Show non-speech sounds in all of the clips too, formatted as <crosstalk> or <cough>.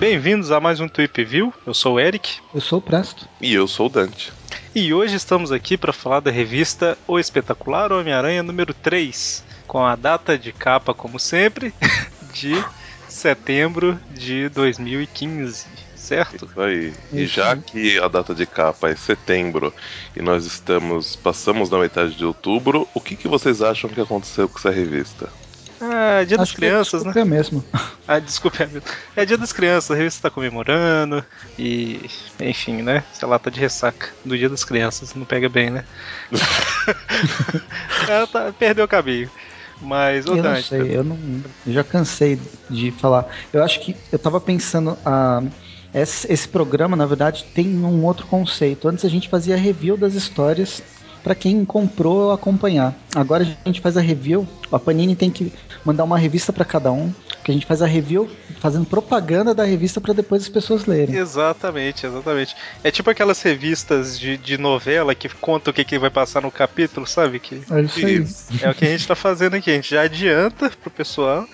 Bem-vindos a mais um Tweep View. Eu sou o Eric. Eu sou o Presto. E eu sou o Dante. E hoje estamos aqui para falar da revista O Espetacular Homem-Aranha número 3, com a data de capa, como sempre, <laughs> de setembro de 2015. Certo? Isso aí. E já que a data de capa é setembro e nós estamos passamos na metade de outubro, o que, que vocês acham que aconteceu com essa revista? Ah, dia das Acho que crianças, né? É mesmo. <laughs> Ah, desculpa, é mesmo. É dia das crianças, a revista tá comemorando e. Enfim, né? Sei lá, tá de ressaca do dia das crianças, não pega bem, né? <laughs> Ela tá, perdeu o caminho. Mas, ô eu não Dante. sei, eu não. Eu já cansei de falar. Eu acho que eu tava pensando. Ah, esse, programa, na verdade, tem um outro conceito. Antes a gente fazia review das histórias para quem comprou acompanhar. Agora a gente faz a review. A Panini tem que mandar uma revista para cada um. Que a gente faz a review fazendo propaganda da revista para depois as pessoas lerem. Exatamente, exatamente. É tipo aquelas revistas de, de novela que contam o que, que vai passar no capítulo, sabe? Que É isso é o que a gente tá fazendo aqui. A gente já adianta pro pessoal.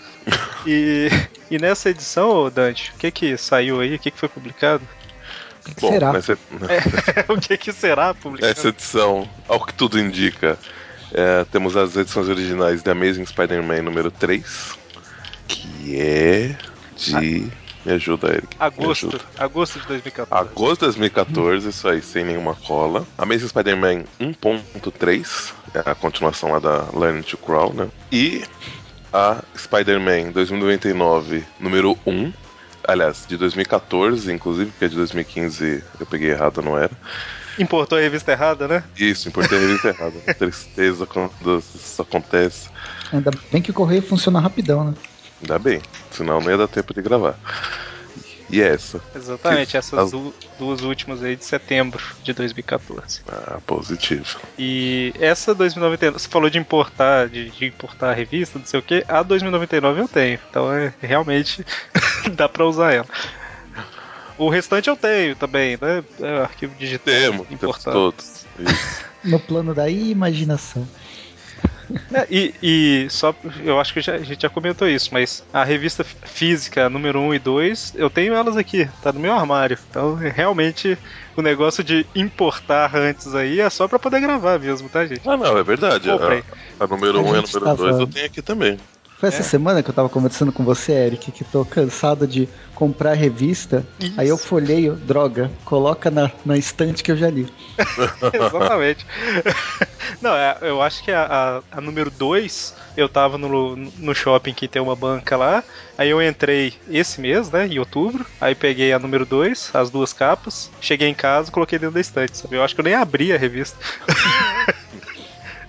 E, e nessa edição, Dante, o que que saiu aí? O que que foi publicado? O que Bom, será? nessa, <laughs> o que que será publicado? nessa edição, ao que tudo indica, é, temos as edições originais de Amazing Spider-Man número 3, que é de. Me ajuda, Eric. Agosto, ajuda. agosto de 2014. Agosto de 2014, isso aí, sem nenhuma cola. Amazing Spider-Man 1.3, é a continuação lá da Learning to Crawl, né? E a Spider-Man 2099, número 1. Aliás, de 2014, inclusive, porque de 2015 eu peguei errado, não era. Importou a revista errada, né? Isso, importei a revista <laughs> errada. Tristeza quando isso acontece. Ainda bem que o correio funciona rapidão, né? Ainda bem, senão não ia dar tempo de gravar. E essa? Exatamente, Que- essas as- du- duas últimas aí de setembro de 2014. Ah, positivo. E essa 2099, você falou de importar, de, de importar a revista, não sei o que, a 2099 eu tenho, então é realmente <laughs> dá pra usar ela. O restante eu tenho também, né? É, arquivo digital Temos, temos importado. todos. <laughs> Isso. No plano da imaginação. É, e, e só, eu acho que já- a gente já comentou isso, mas a revista física número 1 e 2, eu tenho elas aqui, tá no meu armário. Então, realmente, o negócio de importar antes aí é só pra poder gravar mesmo, tá, gente? Ah, não, é verdade. A, a número A 1 um e a número 2 tava- eu tenho aqui também. Foi essa É. semana que eu tava conversando com você, Eric, que tô cansado de comprar revista. Isso. Aí eu folheio, droga, coloca na, na estante que eu já li. <laughs> Exatamente. Não, é, eu acho que a, a- a número 2, eu tava no, no shopping que tem uma banca lá. Aí eu entrei esse mês, né, em outubro. Aí peguei a número 2, as duas capas. Cheguei em casa e coloquei dentro da estante, sabe? Eu acho que eu nem abri a revista. <laughs>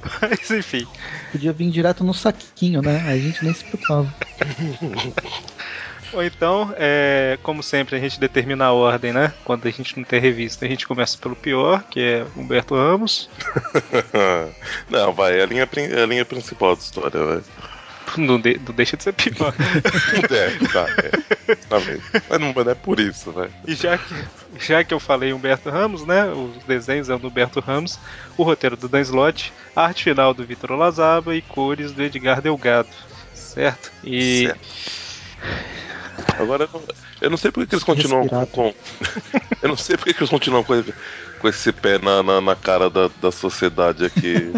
<laughs> Mas enfim. Podia vir direto no saquinho, né? A gente nem se preocupava. <laughs> Ou então, é, como sempre, a gente determina a ordem, né? Quando a gente não tem revista, a gente começa pelo pior, que é Humberto Ramos. <laughs> não, vai, é a linha, é a linha principal da história, vai. <laughs> Não, de- não deixa de ser pior. <laughs> É, tá, é. Tá bem. Mas não, mas não é por isso, vai. E já que, já que eu falei Humberto Ramos, né? Os desenhos são do Humberto Ramos, o roteiro do Dan Slott, a arte final do Vitor Olazaba e cores do Edgar Delgado. Certo? E. Certo. Agora, eu não, eu não sei porque que eles continuam com, Respirado. com- <laughs> Eu não sei porque que eles continuam com, com esse pé na, na, na cara da, da sociedade aqui.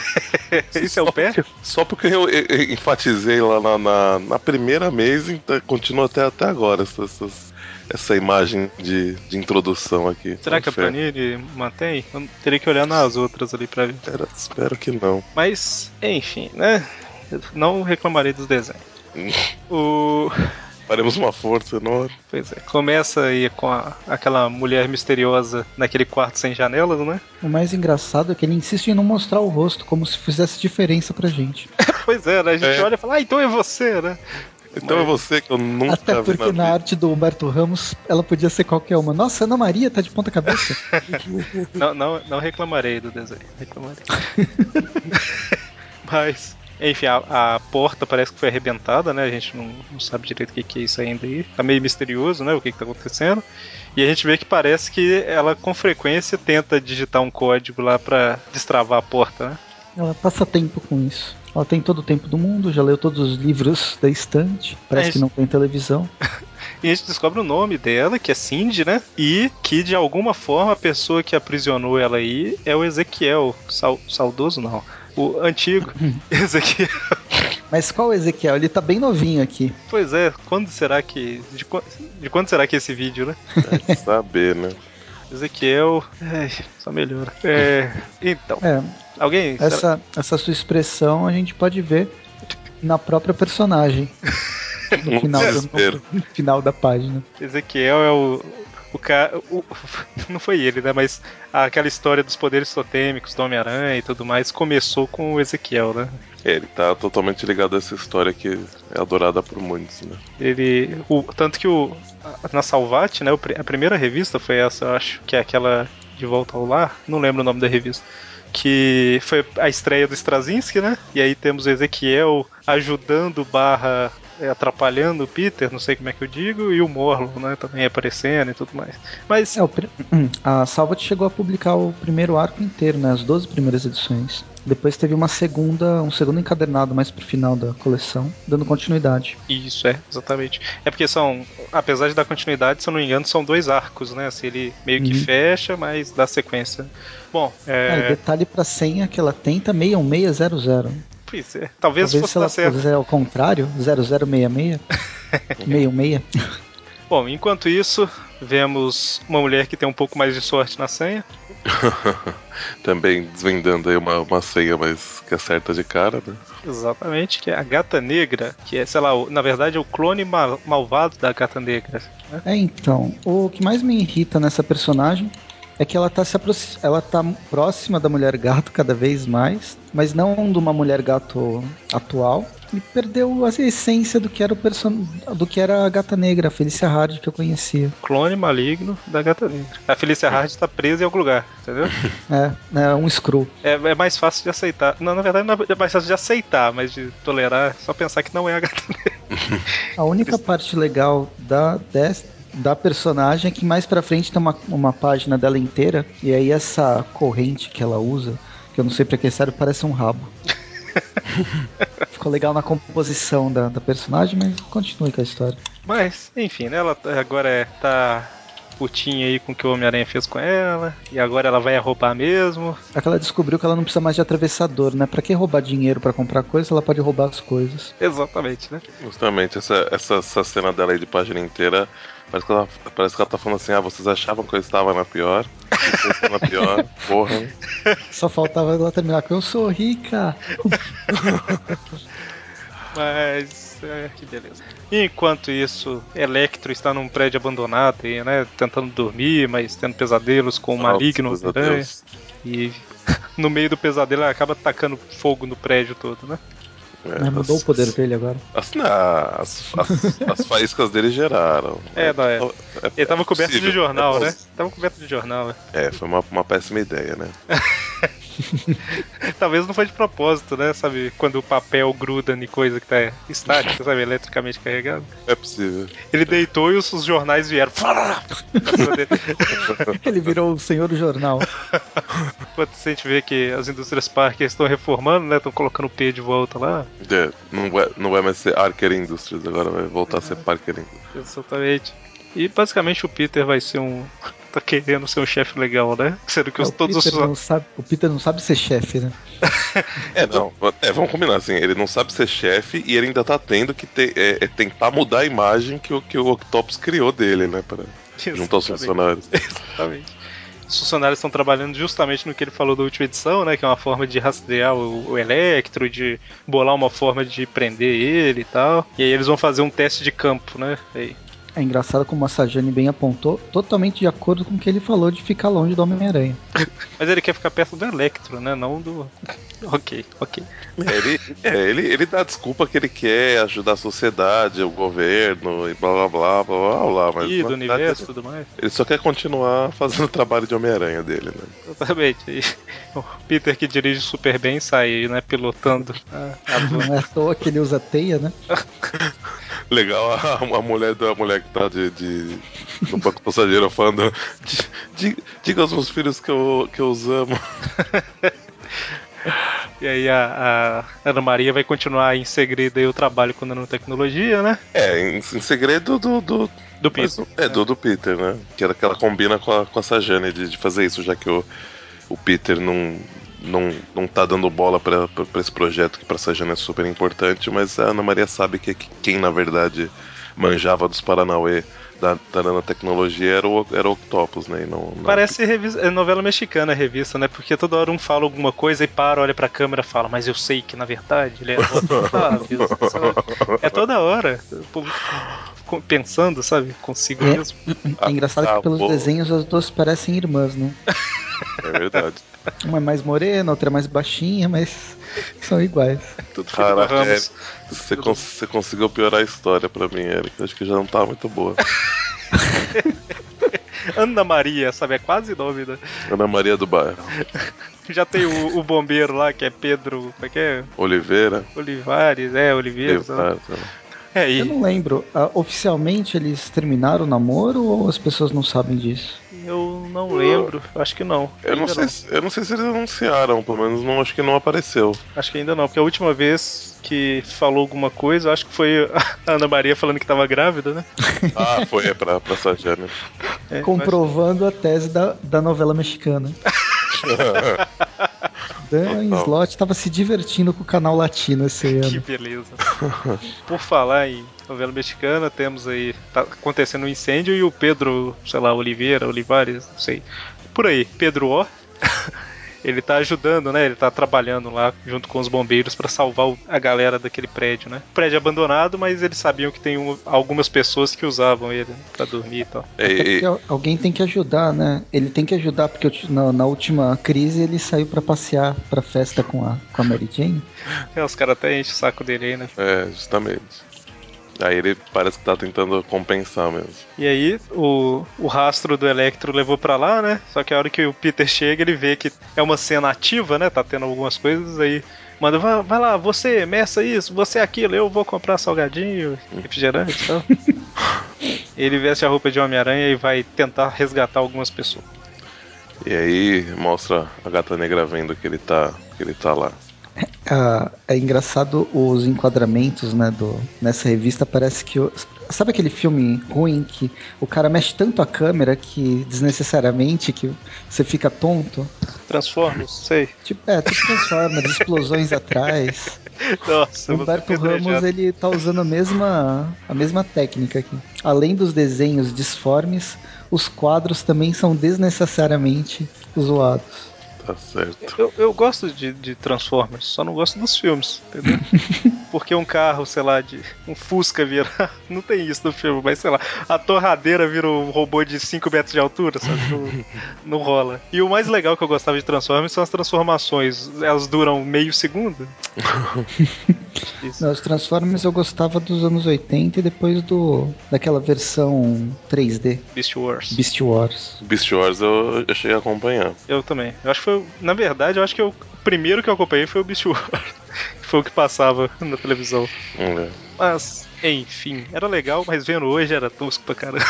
<laughs> Esse é o pé? Só porque eu, eu- eu enfatizei lá na, na, na primeira mês, então continua até, até agora essa, essas- essa imagem de, de introdução aqui. Será que a Confere. Panini mantém? Eu teria que olhar nas outras ali pra ver. Espero, espero que não. Mas, enfim, né? Eu Não reclamarei dos desenhos. <laughs> O. Faremos uma força enorme. Pois é, começa aí com a- aquela mulher misteriosa naquele quarto sem janelas, né? O mais engraçado é que ele insiste em não mostrar o rosto, como se fizesse diferença pra gente. <laughs> Pois é, né? A gente É. olha e fala, ah, então é você, né? Então é você que eu nunca Até vi porque na vida. arte do Humberto Ramos, ela podia ser qualquer uma. Nossa, Ana Maria tá de ponta cabeça. <laughs> Não, não, não reclamarei do desenho, reclamarei. <laughs> Mas Enfim, a, a, porta parece que foi arrebentada, né? A gente não, não sabe direito o que, que, é isso ainda aí. Tá meio misterioso, né? O que, que tá acontecendo. E a gente vê que parece que ela com frequência tenta digitar um código lá para destravar a porta, né? Ela passa tempo com isso. Ela tem todo o tempo do mundo, já leu todos os livros da estante. Parece gente... que não tem televisão. <laughs> e a gente descobre o nome dela, que é Cindy, né? E que de alguma forma a pessoa que aprisionou ela aí é o Ezequiel. Saudoso não. O antigo <laughs> Ezequiel. Mas qual Ezequiel? Ele tá bem novinho aqui. Pois é, quando será que. De, de quando será que é esse vídeo, né? É saber, né? Ezequiel. É, só melhora. É, então. É, alguém. Essa, essa sua expressão a gente pode ver na própria personagem. No <laughs> final, do, no final da página. Ezequiel é o, o cara. O, <laughs> não foi ele, né? Mas aquela história dos poderes totêmicos do Homem-Aranha e tudo mais começou com o Ezequiel, né? É, ele tá totalmente ligado a essa história que é adorada por muitos, né? Ele. O, tanto que o. Na Salvat, né? A primeira revista foi essa, eu acho, que é aquela de volta ao lar. Não lembro o nome da revista que foi a estreia do Straczynski, né? E aí temos o Ezequiel ajudando barra atrapalhando o Peter, não sei como é que eu digo, e o Morlon, né, também aparecendo e tudo mais. Mas é, o, a Salvat chegou a publicar o primeiro arco inteiro, né, as 12 primeiras edições. Depois teve uma segunda, um segundo encadernado mais pro final da coleção, dando continuidade. Isso, é, exatamente. É porque são, apesar de dar continuidade, se eu não me engano, são dois arcos, né? Assim, ele meio que uhum. fecha, mas dá sequência. Bom, é... é detalhe pra senha que ela tenta 61600. Pois é. Talvez, Talvez fosse ela certo. ao contrário, 0066. 66. <laughs> Bom, enquanto isso, vemos uma mulher que tem um pouco mais de sorte na senha. <laughs> Também desvendando aí uma, uma senha, mas que acerta de cara, né? Exatamente, que é a Gata Negra, que é, sei lá, na verdade é o clone mal, malvado da Gata Negra. Né? É, então, o que mais me irrita nessa personagem é que ela tá, se ela tá próxima da mulher gato cada vez mais, mas não de uma mulher gato atual. E perdeu a essência do que era o person... do que era a gata negra, a Felícia Hard que eu conhecia. Clone maligno da gata negra. A Felícia Hard está presa em algum lugar, entendeu? <laughs> É, é um screw. É, é, mais fácil de aceitar. Não, na verdade não é mais fácil de aceitar, mas de tolerar, é só pensar que não é a gata <laughs> negra. A única parte legal da desta da personagem que mais pra frente tem uma, uma página dela inteira. E aí essa corrente que ela usa, que eu não sei pra que serve, parece um rabo. <laughs> Ficou legal na composição da, da personagem, mas continue com a história. Mas, enfim, né, ela agora é, tá putinha aí com o que o Homem-Aranha fez com ela, e agora ela vai roubar mesmo. É que ela descobriu que ela não precisa mais de atravessador, né? Pra que roubar dinheiro para comprar coisas, ela pode roubar as coisas. Exatamente, né? Justamente, essa, essa, essa cena dela aí de página inteira Parece que, ela, parece que ela tá falando assim: ah, vocês achavam que eu estava na pior? Eu estou na pior, <laughs> porra. Só faltava ela terminar com eu sou rica. <laughs> Mas, é, que beleza. Enquanto isso, Electro está num prédio abandonado, né? Tentando dormir, mas tendo pesadelos com o maligno. Né, e <laughs> no meio do pesadelo ela acaba tacando fogo no prédio todo, né? É, Mas mudou as, o poder dele agora. As, não, as, as, as, faíscas dele geraram. <laughs> É, não é. é Ele tava coberto possível, de jornal, é né? Tava coberto de jornal, né? É, foi uma, uma péssima ideia, né? <laughs> <laughs> Talvez não foi de propósito, né? Sabe, quando o papel gruda em coisa que tá estática, sabe, eletricamente carregado. É possível. Ele deitou e os, os jornais vieram. <laughs> Ele virou o senhor do jornal. <laughs> Enquanto a gente vê que as indústrias Parker estão reformando, né? Estão colocando o P de volta lá. É, não vai, não vai mais ser Archer Industries, agora vai voltar a ser Parker Industries. Exatamente. E basicamente o Peter vai ser um tá querendo ser um chefe legal, né? Sendo que é, os, todos os. Não sabe, o Peter não sabe ser chefe, né? <laughs> é, não. É, vamos combinar assim. Ele não sabe ser chefe e ele ainda tá tendo que ter, é, é tentar mudar a imagem que o, que o Octopus criou dele, né? Para juntar os funcionários. Exatamente. Os funcionários estão trabalhando justamente no que ele falou da última edição, né? Que é uma forma de rastrear o, o Electro, de bolar uma forma de prender ele e tal. E aí eles vão fazer um teste de campo, né? Aí É engraçado como a Sajane bem apontou, totalmente de acordo com o que ele falou de ficar longe do Homem-Aranha. <laughs> Mas ele quer ficar perto do Electro, né? Não do. <laughs> Ok, ok. É, ele, é, ele, ele dá desculpa que ele quer ajudar a sociedade, o governo e blá blá blá blá blá blá. Mas E do verdade, universo e tudo mais. Ele só quer continuar fazendo o trabalho de Homem-Aranha dele, né? Exatamente. E <laughs> o Peter que dirige super bem sai, né? Pilotando a, a. Não é à toa que ele usa teia, né? Legal a, a mulher da mulher que tá de, de no banco passageiro falando. "Di- di- Diga aos meus filhos que eu, que eu os amo. <laughs> E aí a, a Ana Maria vai continuar em segredo aí o trabalho com nanotecnologia, né? É, em, em segredo do. do Do mas- Peter. é, do, do Peter, né? Que era que ela combina com a, com a Sajane de, de fazer isso, já que o, o Peter não, não, não tá dando bola pra esse projeto que pra Sajane é super importante, mas a Ana Maria sabe que, que quem na verdade manjava dos Paranauê da, da nanotecnologia era o, era o Octopus, né? Não, não- Parece revista, é novela mexicana a revista, né? Porque toda hora um fala alguma coisa e para, olha pra câmera e fala, mas eu sei que na verdade ele é? <laughs> É toda hora. Pensando, sabe? Consigo É. mesmo. É engraçado Ah, que pelos pô. desenhos as duas parecem irmãs, né? É verdade. <laughs> Uma é mais morena, outra é mais baixinha, mas são iguais. <laughs> Tudo Caraca, é, você, cons- você conseguiu piorar a história pra mim, Eric. Acho que já não tá muito boa. <laughs> Ana Maria, sabe? É quase nome, né? Ana Maria do Bairro. Já tem o, o bombeiro lá, que é Pedro. Como é que é? Oliveira. Olivares, é, Oliveira. sei É, Eu não lembro, ah, oficialmente eles terminaram o namoro ou as pessoas não sabem disso? eu não lembro. Acho que não. Eu não, sei se, eu não sei se eles anunciaram, pelo menos não, acho que não apareceu. Acho que ainda não, porque a última vez que falou alguma coisa, acho que foi a <laughs> Ana Maria falando que tava grávida, né? <laughs> Ah, foi é pra, pra Sajane. É, Comprovando a tese da, da novela mexicana. <laughs> Dan Total. Slot estava se divertindo com o canal latino esse Que ano. beleza. <laughs> Por falar em novela mexicana, temos aí. Tá acontecendo um incêndio e o Pedro, sei lá, Oliveira, Olivares, não sei. Por aí, Pedro O. <laughs> Ele tá ajudando, né? Ele tá trabalhando lá junto com os bombeiros pra salvar a galera daquele prédio, né? Prédio abandonado, mas eles sabiam que tem um- algumas pessoas que usavam ele né, pra dormir e tal. E- e- porque al- alguém tem que ajudar, né? Ele tem que ajudar, porque na, na última crise ele saiu pra passear pra festa com a, com a Mary Jane. <laughs> É, os caras até enchem o saco dele aí, né? é, justamente. Aí ele parece que tá tentando compensar mesmo. E aí, o, o rastro do Electro levou pra lá, né? Só que a hora que o Peter chega, ele vê que é uma cena ativa, né? Tá tendo algumas coisas aí. Manda, vai, vai lá, você meça isso, você aquilo, eu vou comprar salgadinho, refrigerante e tal. <laughs> ele veste a roupa de Homem-Aranha e vai tentar resgatar algumas pessoas. E aí mostra a gata negra vendo que ele tá, que ele tá lá. Ah, é engraçado os enquadramentos, né, do, nessa revista, parece que... o- sabe aquele filme ruim que o cara mexe tanto a câmera que desnecessariamente que você fica tonto? Transformers, sei. Tipo, é, tipo Transformers, explosões <laughs> atrás. Nossa, Humberto Ramos, ele tá usando a mesma, a mesma técnica aqui. Além dos desenhos disformes, os quadros também são desnecessariamente zoados. Tá certo. Eu, eu gosto de, de Transformers, só não gosto dos filmes, entendeu? <laughs> Porque um carro, sei lá, de um Fusca vira. <laughs> Não tem isso no filme, mas sei lá, a torradeira vira um robô de 5 metros de altura, sabe? Não, <laughs> não rola. E o mais legal que eu gostava de Transformers são as transformações. Elas duram meio segundo. Isso. Não, os Transformers eu gostava dos anos 80 e depois do daquela versão 3D, Beast Wars. Beast Wars. Beast Wars eu, eu cheguei a acompanhar. Eu também. Eu acho que foi. Na verdade, eu acho que eu- o primeiro que eu acompanhei foi o Beast Wars. <laughs> foi o que passava na televisão. Mas, enfim, era legal, mas vendo hoje era tosco pra caramba.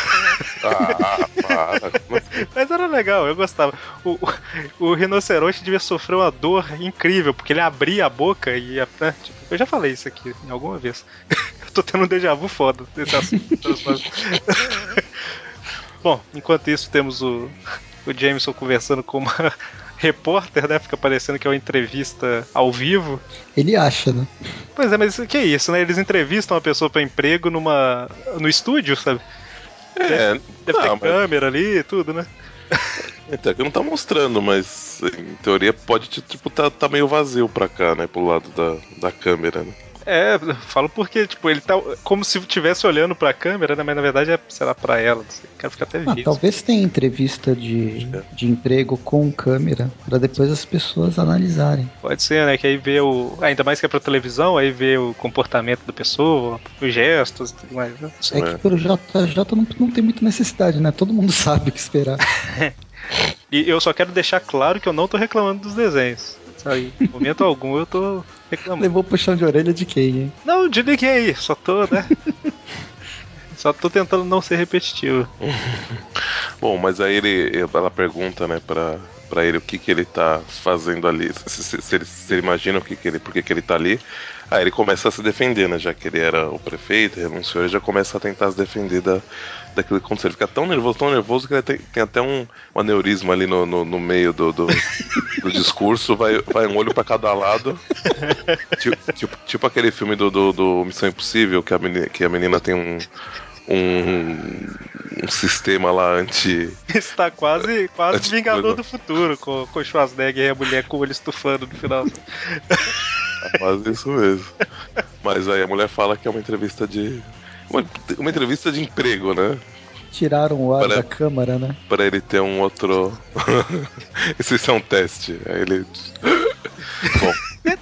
Ah, para. <laughs> Mas era legal, eu gostava. O, o, o rinoceronte devia sofrer uma dor incrível, porque ele abria a boca e ia. né, tipo, eu já falei isso aqui em alguma vez. <laughs> eu tô tendo um déjà vu foda desse assunto. Bom, enquanto isso temos o, o Jameson conversando com uma repórter, né? Fica parecendo que é uma entrevista ao vivo. Ele acha, né? Pois é, mas o que é isso, né? Eles entrevistam uma pessoa pra emprego numa. no estúdio, sabe? É, Deve ter não, mas, câmera ali e tudo, né? até <laughs> que não tá mostrando, mas em teoria pode tipo tá, tá meio vazio pra cá, né? Pro lado da, da câmera, né? É, falo porque, tipo, ele tá como se estivesse olhando pra câmera, né? Mas na verdade é, sei lá, pra ela. Não sei. Quero ficar até Ah, talvez tenha entrevista de, de emprego com câmera pra depois as pessoas analisarem. Pode ser, né? Que aí vê o. Ainda mais que é pra televisão, aí vê o comportamento da pessoa, os gestos e tudo mais, né? É que pelo JJ não, não tem muita necessidade, né? Todo mundo <laughs> sabe o que esperar. <laughs> E eu só quero deixar claro que eu não tô reclamando dos desenhos. Aí, em momento algum eu tô reclamando. Levou puxão de orelha de quem, hein? Não, de ninguém, só tô, né? <laughs> só tô tentando não ser repetitivo. Bom, mas aí ele, ela pergunta, né, pra, pra ele o que que ele tá fazendo ali, se, se, se ele, se ele imagina o que que ele, por que que ele tá ali. Aí ele começa a se defender, né, já que ele era o prefeito, renunciou, ele já começa a tentar se defender da, daquilo que aconteceu. Ele fica tão nervoso, tão nervoso que ele tem, tem até um, um aneurisma ali no, no, no meio do, do, do, discurso, vai, vai um olho para cada lado. tipo, tipo, tipo, aquele filme do, do, do, Missão Impossível, que a menina, que a menina tem um. Um, um sistema lá anti. <laughs> Está quase, quase anti Vingador do Futuro, com, com o Schwarzenegger e a mulher com o olho estufando no final. Quase isso mesmo. Mas aí a mulher fala que é uma entrevista de. Uma, uma entrevista de emprego, né? Tiraram o ar para, da câmara, né? Para ele ter um outro. <laughs> Esse é um teste. Aí ele. <laughs> Bom.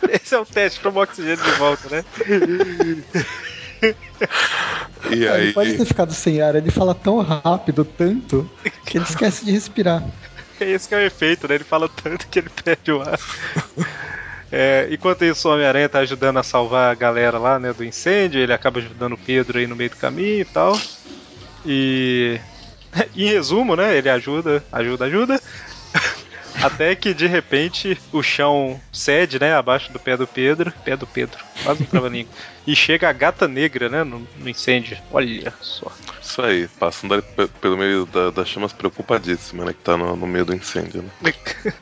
Esse é um teste o oxigênio de volta, né? E aí... Ele pode ter ficado sem ar, ele fala tão rápido, tanto, que ele esquece de respirar. É esse que é o efeito, né? Ele fala tanto que ele perde o ar. É, enquanto isso, o Homem-Aranha tá ajudando a salvar a galera lá, né, do incêndio, ele acaba ajudando o Pedro aí no meio do caminho e tal. E. <laughs> Em resumo, né? Ele ajuda, ajuda, ajuda. Até que de repente o chão cede, né? Abaixo do pé do Pedro. Pé do Pedro, quase um trava-língua. <laughs> e chega a gata negra, né? No, no, incêndio. Olha só. Isso aí, passando ali pelo meio da, das chamas preocupadíssima, né? Que tá no, no meio do incêndio, né? <laughs>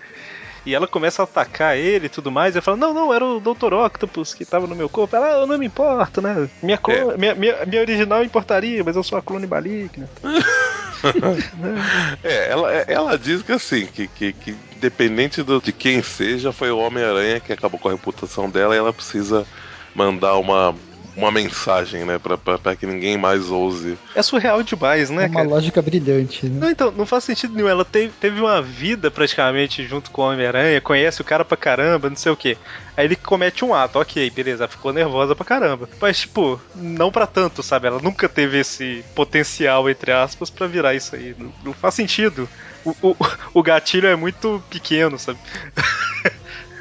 E ela começa a atacar ele e tudo mais. E eu falo, não, não, era o Dr. Octopus que tava no meu corpo. Ela, ah, eu não me importo, né? Minha, é. minha, minha, minha, original importaria, mas eu sou a clone maligna. <laughs> é, ela, ela diz que assim, que, que, que independente do, de quem seja, foi o Homem-Aranha que acabou com a reputação dela e ela precisa mandar uma uma mensagem, né? Pra, pra, pra, que ninguém mais ouse. É surreal demais, né? É uma cara? lógica brilhante, né? Não, então, não faz sentido nenhum. Ela teve, teve uma vida praticamente junto com o Homem-Aranha, conhece o cara pra caramba, não sei o quê. Aí ele comete um ato, ok, beleza, ficou nervosa pra caramba. Mas, tipo, não para tanto, sabe? Ela nunca teve esse potencial, entre aspas, para virar isso aí. Não, não faz sentido. O, o, <laughs> o gatilho é muito pequeno, sabe? <laughs>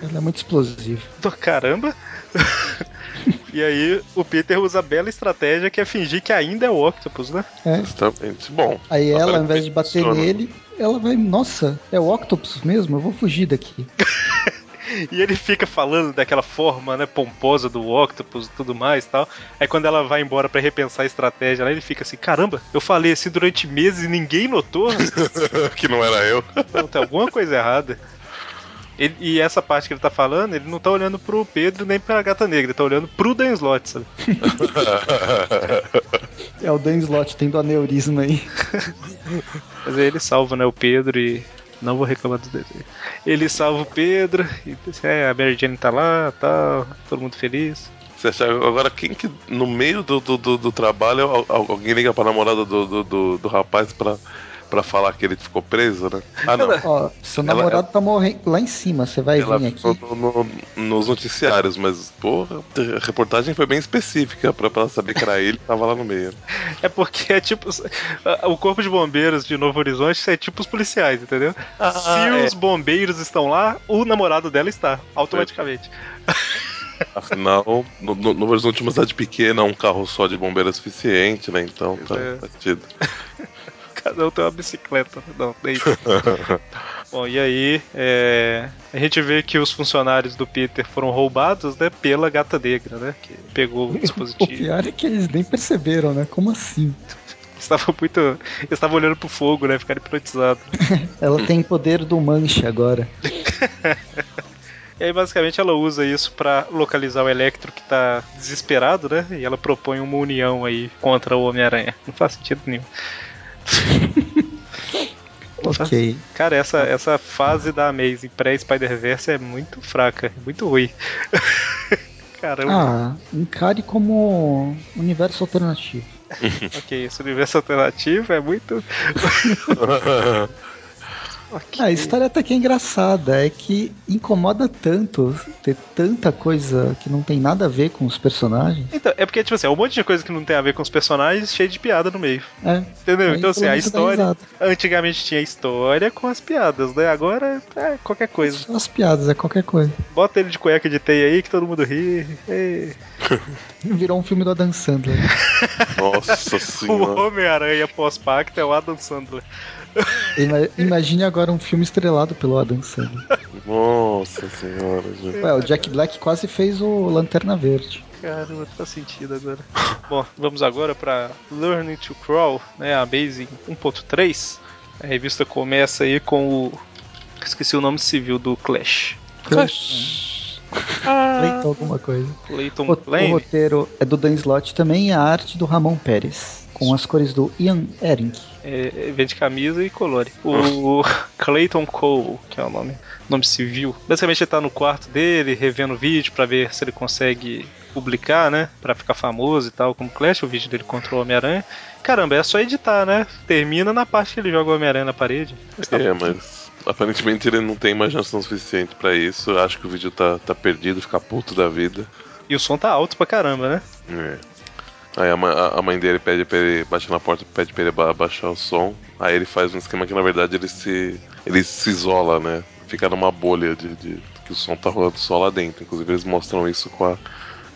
Ela é muito explosiva. Caramba! <laughs> e aí o Peter usa a bela estratégia que é fingir que ainda é o Octopus, né? É. Exatamente. Bom. Aí ela, ao invés de bater nele, ela vai, nossa, é o Octopus mesmo? Eu vou fugir daqui. <laughs> e ele fica falando daquela forma, né, pomposa do Octopus e tudo mais tal. Aí quando ela vai embora para repensar a estratégia lá, ele fica assim, caramba, eu falei assim durante meses e ninguém notou. <laughs> que não era eu. Não, tem alguma coisa errada. Ele, e essa parte que ele tá falando, ele não tá olhando pro Pedro nem pra Gata Negra, ele tá olhando pro Dan Slott, sabe? <laughs> é o Dan Slott tendo aneurisma aí. <laughs> Mas aí ele salva, né, o Pedro e. Não vou reclamar dos desenhos. Ele salva o Pedro, e é, a Mary Jane tá lá, tal, tá, todo mundo feliz. Você acha, agora, quem que no meio do, do, do, do trabalho alguém liga pra namorada do, do, do, do rapaz pra pra falar que ele ficou preso, né? Ah, não. Ó, seu namorado ela, tá morrendo lá em cima, você vai vir aqui. No, no, nos noticiários, mas, porra, a reportagem foi bem específica pra, pra saber que era ele que tava lá no meio. É porque é tipo. O corpo de bombeiros de Novo Horizonte é tipo os policiais, entendeu? Ah, Se é. os bombeiros estão lá, o namorado dela está, automaticamente. <laughs> Afinal, no, no, no Horizonte, uma cidade pequena, um carro só de bombeiro é suficiente, né? Então tá, é. tá tido. Cada um tem uma bicicleta. Não, nem <laughs> Bom, e aí é, a gente vê que os funcionários do Peter foram roubados, né, pela gata negra, né, que pegou o <laughs> dispositivo. O pior é que eles nem perceberam, né? Como assim? <laughs> Estavam muito. Eles estavam olhando pro fogo, né? Ficaram hipnotizados. ela tem poder do manche agora. E aí, basicamente, ela usa isso para localizar o Electro que tá desesperado, né? E ela propõe uma união aí contra o Homem-Aranha. Não faz sentido nenhum. <laughs> ok. Cara, essa, essa fase da Amazing pré-Spider-Verse é muito fraca, muito ruim. <laughs> Caramba. Ah, encare como universo alternativo. <laughs> ok, esse universo alternativo é muito. Ah, a história até que é engraçada, é que incomoda tanto ter tanta coisa que não tem nada a ver com os personagens. Então, é porque, tipo assim, é um monte de coisa que não tem a ver com os personagens, cheio de piada no meio. É. Entendeu? Aí, então, assim, a história. Antigamente tinha história com as piadas, né? Agora é qualquer coisa. Só as piadas, é qualquer coisa. Bota ele de cueca de teia aí que todo mundo ri. <laughs> <laughs> Virou um filme do Adam Sandler. <laughs> Nossa O senhora. Homem-Aranha pós-pacto é o Adam Sandler. Ima- Imagine agora um filme estrelado pelo Adam Sandler. Nossa senhora, gente. Ué, o Jack Black quase fez o Lanterna Verde. Caramba, faz sentido agora. Bom, vamos agora para Learning to Crawl, né? A Amazing 1.3. A revista começa aí com o. Esqueci o nome civil do Clash. Clash. Ah, Clayton alguma coisa. Clayton O, o roteiro é do Dan Slott também e a arte do Ramon Pérez. Com as cores do Ian Ehring. É, vende camisa e colore. O <laughs> Clayton Cole, que é o nome, nome civil. Basicamente ele tá no quarto dele, revendo o vídeo pra ver se ele consegue publicar, né? Pra ficar famoso e tal, como Clash, o vídeo dele contra o Homem-Aranha. Caramba, é só editar, né? Termina na parte que ele joga o Homem-Aranha na parede. Tá É, mas aparentemente ele não tem imaginação suficiente pra isso. Acho que o vídeo tá, tá perdido, fica puto da vida. E o som tá alto pra caramba, né? É. Aí a, a- mãe dele pede pra ele baixar na porta, pede pra ele ba- baixar o som. Aí ele faz um esquema que na verdade ele se. ele se isola, né? Fica numa bolha de, de- que o som tá rolando só lá dentro. Inclusive eles mostram isso com a,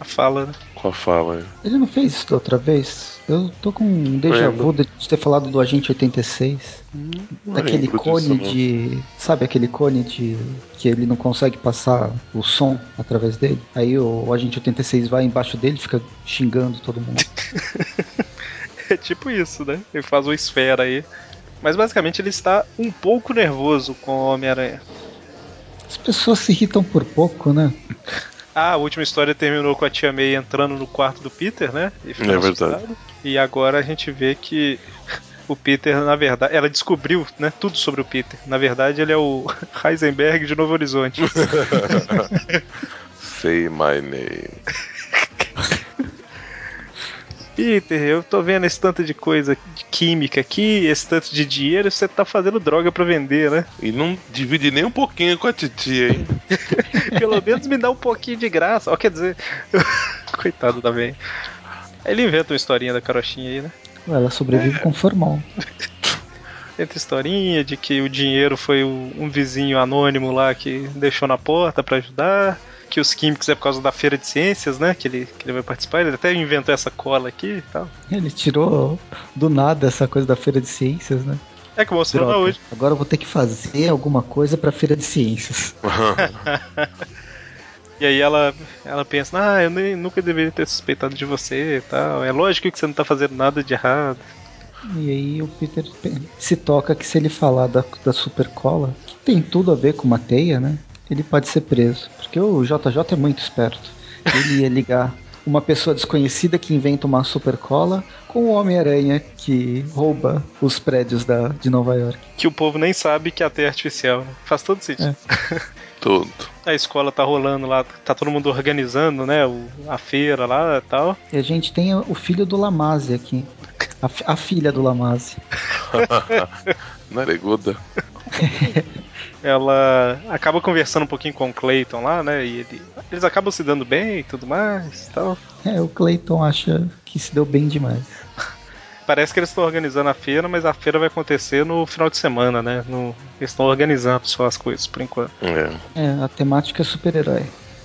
A fala, né? com a fala. né? Ele não fez isso da outra vez? Eu tô com um déjà vu de ter falado do Agente 86. Não Daquele lembro cone disso, não. de. Sabe aquele cone de. que ele não consegue passar o som através dele? Aí o, Agente 86 vai embaixo dele e fica xingando todo mundo. <laughs> É tipo isso, né? Ele faz uma esfera aí. Mas basicamente ele está um pouco nervoso com o Homem-Aranha. As pessoas se irritam por pouco, né? <laughs> Ah, a última história terminou com a tia May entrando no quarto do Peter, né? E É verdade. E agora a gente vê que <laughs> o Peter, na verdade, ela descobriu, né, tudo sobre o Peter. Na verdade, ele é o <laughs> Heisenberg de Novo Horizonte. <laughs> Say my name. Peter, eu tô vendo esse tanto de coisa de química aqui, esse tanto de dinheiro, você tá fazendo droga pra vender, né? E não divide nem um pouquinho com a titia, hein? <laughs> Pelo menos me dá um pouquinho de graça. Ó, quer dizer, <laughs> coitado da velha. Ele inventa uma historinha da carochinha aí, né? Ela sobrevive com formol. Inventa historinha de que o dinheiro foi um vizinho anônimo lá que deixou na porta pra ajudar. Que os químicos é por causa da feira de ciências, né? Que ele, que ele vai participar. Ele até inventou essa cola aqui e tal. Ele tirou do nada essa coisa da Feira de Ciências, né? É que mostrou na Droga. hoje. Agora eu vou ter que fazer alguma coisa pra Feira de Ciências. <laughs> E aí ela, ela pensa, ah, eu nem, nunca deveria ter suspeitado de você e tal. É lógico que você não tá fazendo nada de errado. E aí o Peter pe- se toca que se ele falar da, da super cola, que tem tudo a ver com uma teia, né? Ele pode ser preso. Porque o JJ é muito esperto. Ele ia ligar uma pessoa desconhecida que inventa uma super cola com o Homem-Aranha que rouba os prédios da, de Nova York. Que o povo nem sabe que a Terra é artificial, né? Faz todo sentido. <laughs> Tudo. A escola tá rolando lá, tá todo mundo organizando, né? o- a feira lá e tal. E a gente tem o filho do Lamaze aqui. A, a filha do Lamaze. <laughs> Nareguda. <laughs> Ela acaba conversando um pouquinho com o Clayton lá, né? E ele- eles acabam se dando bem e tudo mais e tal. É, o Clayton acha que se deu bem demais. Parece que eles estão organizando a feira, mas a feira vai acontecer no final de semana, né? No- eles estão organizando só as coisas por enquanto. É. É, a temática é super-herói.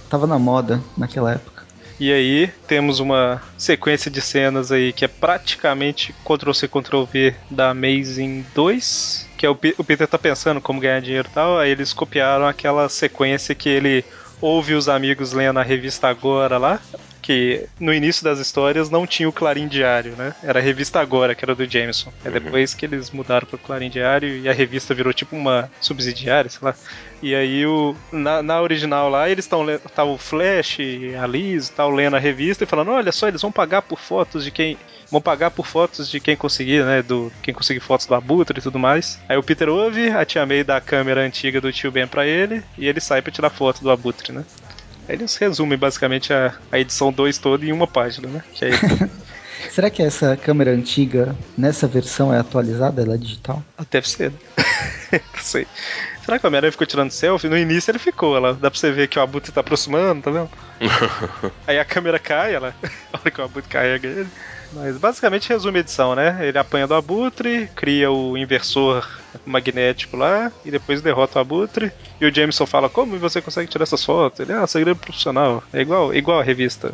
Tava na moda naquela época. E aí temos uma sequência de cenas aí que é praticamente Ctrl-C, Ctrl-V da Amazing 2, que é o, Pe- o Peter tá pensando como ganhar dinheiro e tal, aí eles copiaram aquela sequência que ele ouve os amigos lendo a revista Agora lá, que no início das histórias não tinha o Clarim Diário, né? Era a revista Agora, que era do Jameson. É depois que eles mudaram pro Clarim Diário e a revista virou tipo uma subsidiária, sei lá. E aí o na, na original lá eles estão tá o Flash, a Liz, tal lendo a revista e falando, olha só, eles vão pagar por fotos de quem vão pagar por fotos de quem conseguir, né, do quem conseguir fotos do Abutre e tudo mais. Aí o Peter ouve, a tia May dá a câmera antiga do tio Ben pra ele e ele sai pra tirar foto do Abutre, né? Aí eles resumem basicamente a, a edição 2 toda em uma página, né? Que aí, <laughs> Será que essa câmera antiga, nessa versão, é atualizada? Ela é digital? deve ser. né? <laughs> Não sei. Será que o Homem-Aranha ficou tirando selfie? No início ele ficou, ela, dá pra você ver que o Abutre tá aproximando, tá vendo? <laughs> Aí a câmera cai, ela, a hora que o Abutre carrega ele. Mas basicamente resume a edição, né? Ele apanha do Abutre, cria o inversor magnético lá e depois derrota o Abutre. E o Jameson fala: Como você consegue tirar essas fotos? Ele, ah, segredo profissional. É igual, igual a revista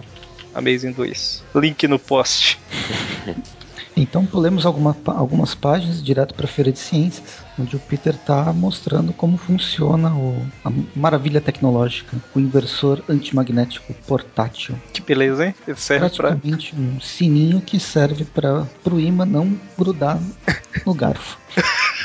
Amazing 2. Link no post. <laughs> Então pulemos alguma, algumas páginas direto para a Feira de Ciências, onde o Peter está mostrando como funciona o, a maravilha tecnológica, o inversor antimagnético portátil. Que beleza, hein? Ele serve pra. Praticamente um sininho que serve para o imã não grudar no garfo. <laughs>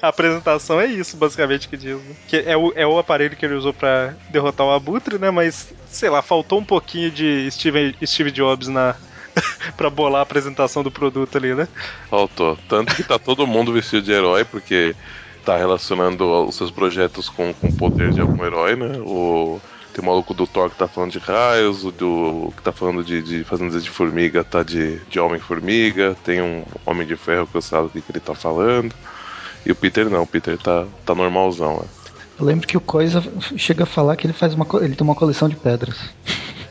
A apresentação é isso, basicamente, que diz. Né? Que é o, é o aparelho que ele usou pra derrotar o Abutre, né? Mas, sei lá, faltou um pouquinho de Steve, Steve Jobs na. <laughs> pra bolar a apresentação do produto ali, né? Faltou. Tanto que tá todo mundo vestido de herói, porque tá relacionando os seus projetos com, com o poder de algum herói, né? O, tem o maluco do Thor que tá falando de raios, o do que tá falando de, de fazendas de formiga tá de, de Homem-Formiga, tem um Homem de Ferro que eu sei o que, ele tá falando. E o Peter não, o Peter tá, tá normalzão, né? Eu lembro que o Coisa chega a falar que ele faz uma, ele tem uma coleção de pedras.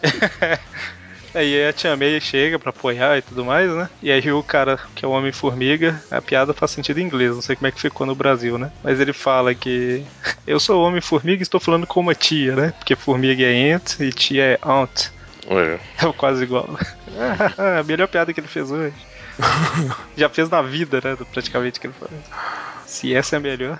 <laughs> Aí a Tia May chega pra apoiar e tudo mais, né? E aí o cara, que é o Homem-Formiga, a piada faz sentido em inglês, não sei como é que ficou no Brasil, né? Mas ele fala que eu sou o Homem-Formiga e estou falando com uma tia, né? Porque formiga é aunt e tia é aunt. É. É quase igual. <laughs> a melhor piada que ele fez hoje. <laughs> Já fez na vida, né? Praticamente que ele faz. Se essa é a melhor.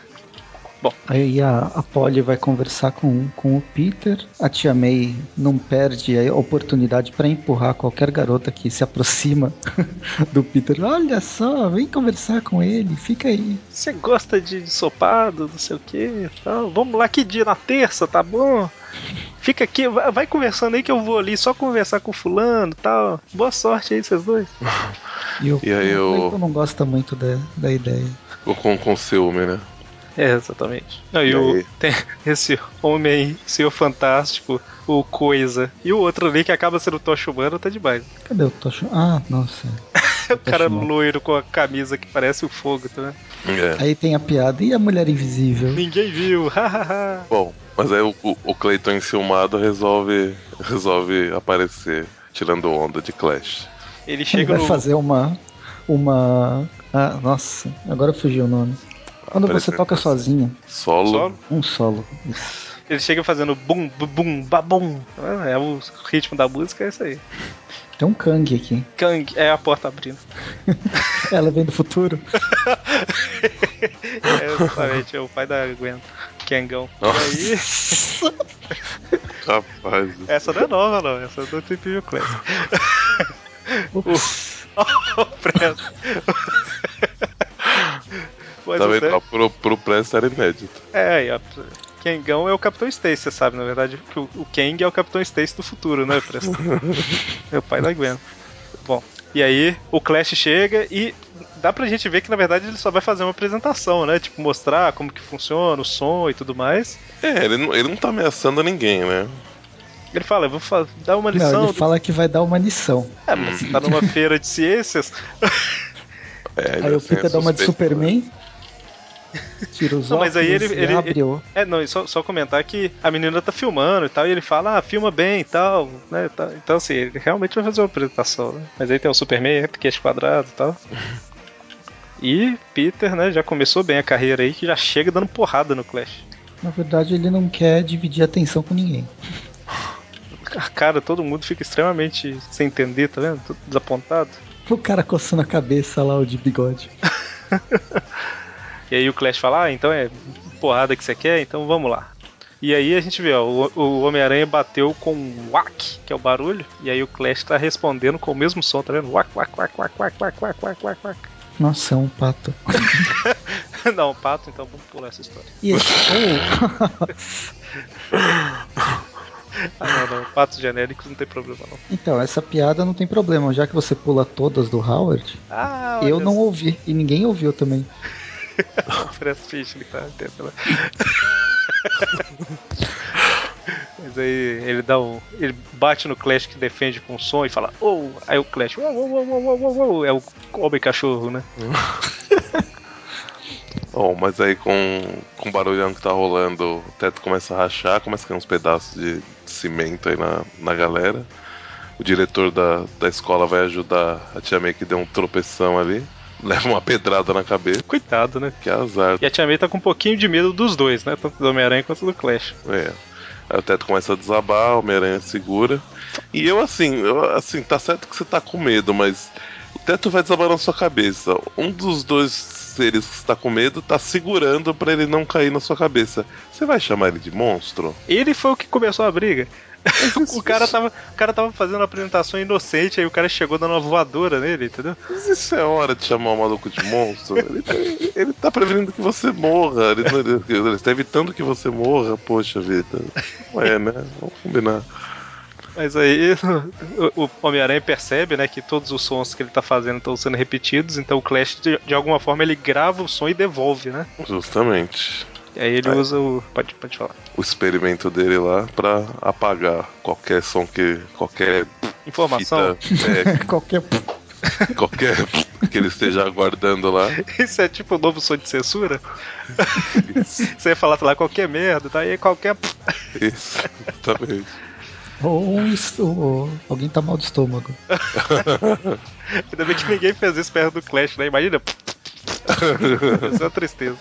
Aí a, a Polly vai conversar com, com o Peter. A tia May não perde a oportunidade para empurrar qualquer garota que se aproxima <laughs> do Peter. Olha só, vem conversar com ele, fica aí. Você gosta de ensopado, não sei o que tal. Vamos lá, que dia? Na terça, tá bom? Fica aqui, vai, vai conversando aí que eu vou ali só conversar com fulano e tal. Boa sorte aí, vocês dois. E, o, E aí o- Clayton não gosta muito da, da ideia. Ou com, com ciúme, né? É, exatamente. Não, e E o, aí? tem <laughs> esse homem, senhor fantástico, o Coisa. E o outro ali que acaba sendo o Tocha Humana tá demais. Cadê o Tocho? Ah, nossa. <laughs> o cara loiro com a camisa que parece o fogo, tá vendo? É. Aí tem a piada. E a mulher invisível? Ninguém viu, <laughs> hahaha. Bom, mas aí o, o, o Clayton enciumado resolve, resolve aparecer, tirando onda de Clash. Ele Ele chega vai no. fazer uma. Uma. Ah, nossa, agora fugiu o nome. Quando você toca sozinho, Solo. Solo? um solo. Isso. Ele chega fazendo bum, bum, bum, babum. É o ritmo da música, é isso aí. Tem um Kang aqui. Kang, é a porta abrindo. <laughs> Ela vem do futuro. <laughs> É exatamente, é o pai da Gwen. Kangão. E aí, <laughs> Rapaz. essa não é nova, não. Essa é do Triple Classic. Ups. o Presto. Mas Tá vendo? Zé- Ó, Pro, pro pré era inédito. É, aí, ó. Kangão é o Capitão Stacy, você sabe, na verdade, que o, o Kang é o Capitão Stacy do futuro, né, Presto? é o pai da Gwen. Bom, e aí o Clash chega e dá pra gente ver que na verdade ele só vai fazer uma apresentação, né? Tipo, mostrar como que funciona o som e tudo mais. É, ele não, ele não tá ameaçando ninguém, né? Ele fala, eu vou dar uma lição. Não, ele do- fala que vai dar uma lição. É, mas você tá numa <laughs> feira de ciências. É, ele Aí o Peter dá uma de suspeito, né? Tira os Não, óculos mas aí ele- ele- o... É, não, e só, só comentar que a menina tá filmando e tal, e ele fala, ah, filma bem e tal, né? tá- Então, assim, ele realmente vai fazer uma apresentação, né? Mas aí tem o Superman, queixo quadrado e tal. <laughs> E Peter, né, já começou bem a carreira aí, que já chega dando porrada no Clash. Na verdade, ele não quer dividir a atenção com ninguém. Cara, todo mundo fica extremamente sem entender, tá vendo? Tudo desapontado. O cara coçando a cabeça lá, o de bigode. <laughs> E aí o Clash fala, ah, então é porrada que você quer, então vamos lá. E aí a gente vê, ó, o, o Homem-Aranha bateu com um whack, que é o barulho, e aí o Clash tá respondendo com o mesmo som, tá vendo? Whack, whack, whack, whack, whack, whack, whack, whack, whack, whack. Nossa, é um pato. <laughs> Não, pato, então vamos pular essa história. E esse... <laughs> Ah, não, não, patos genéricos não tem problema não. Então, essa piada não tem problema, já que você pula todas do Howard, Ah, eu não ouvi, e ninguém ouviu também. O Fred Fish, ele tá? <laughs> Mas aí ele dá um. Ele bate no Clash que defende com som e fala, oh! Aí o Clash, oh, oh, oh, oh, oh, oh, é o homem cachorro, né? <laughs> Bom, mas aí com, com o barulhão que tá rolando, o teto começa a rachar, começa a cair uns pedaços de cimento aí na, na galera. O diretor da, da escola vai ajudar a Tia May que deu um tropeção ali. Leva uma pedrada na cabeça. Coitado, né? Que azar. E a Tia May tá com um pouquinho de medo dos dois, né? Tanto do Homem-Aranha quanto do Clash. É. Aí o teto começa a desabar, o Homem-Aranha segura. E eu assim, eu, assim, tá certo que você tá com medo, mas o teto vai desabar na sua cabeça. Um dos dois seres que está com medo tá segurando para ele não cair na sua cabeça. Você vai chamar ele de monstro? Ele foi o que começou a briga. <laughs> o, cara tava, o cara tava fazendo uma apresentação inocente, aí o cara chegou dando uma voadora nele, entendeu? Mas isso é hora de chamar o maluco de monstro. ele, tá, ele tá prevenindo que você morra. Ele, ele, ele está evitando que você morra, poxa vida. Não é, né? Vamos combinar. Mas aí <laughs> o, o Homem-Aranha percebe, né, que todos os sons que ele tá fazendo estão sendo repetidos, então o Clash, de, de, alguma forma, ele grava o som e devolve, né? Justamente. E aí ele aí, usa o. Pode, pode falar. O experimento dele lá pra apagar qualquer som que. qualquer. Informação? Fita, é, <laughs> qualquer. Qualquer que ele esteja aguardando lá. Isso é tipo o novo som de censura? <laughs> Você ia falar lá qualquer merda, tá aí qualquer. Isso, <laughs> exatamente. Ou um alguém tá mal de estômago. Ainda bem que ninguém fez isso perto do Clash, né? Imagina. Isso é uma tristeza.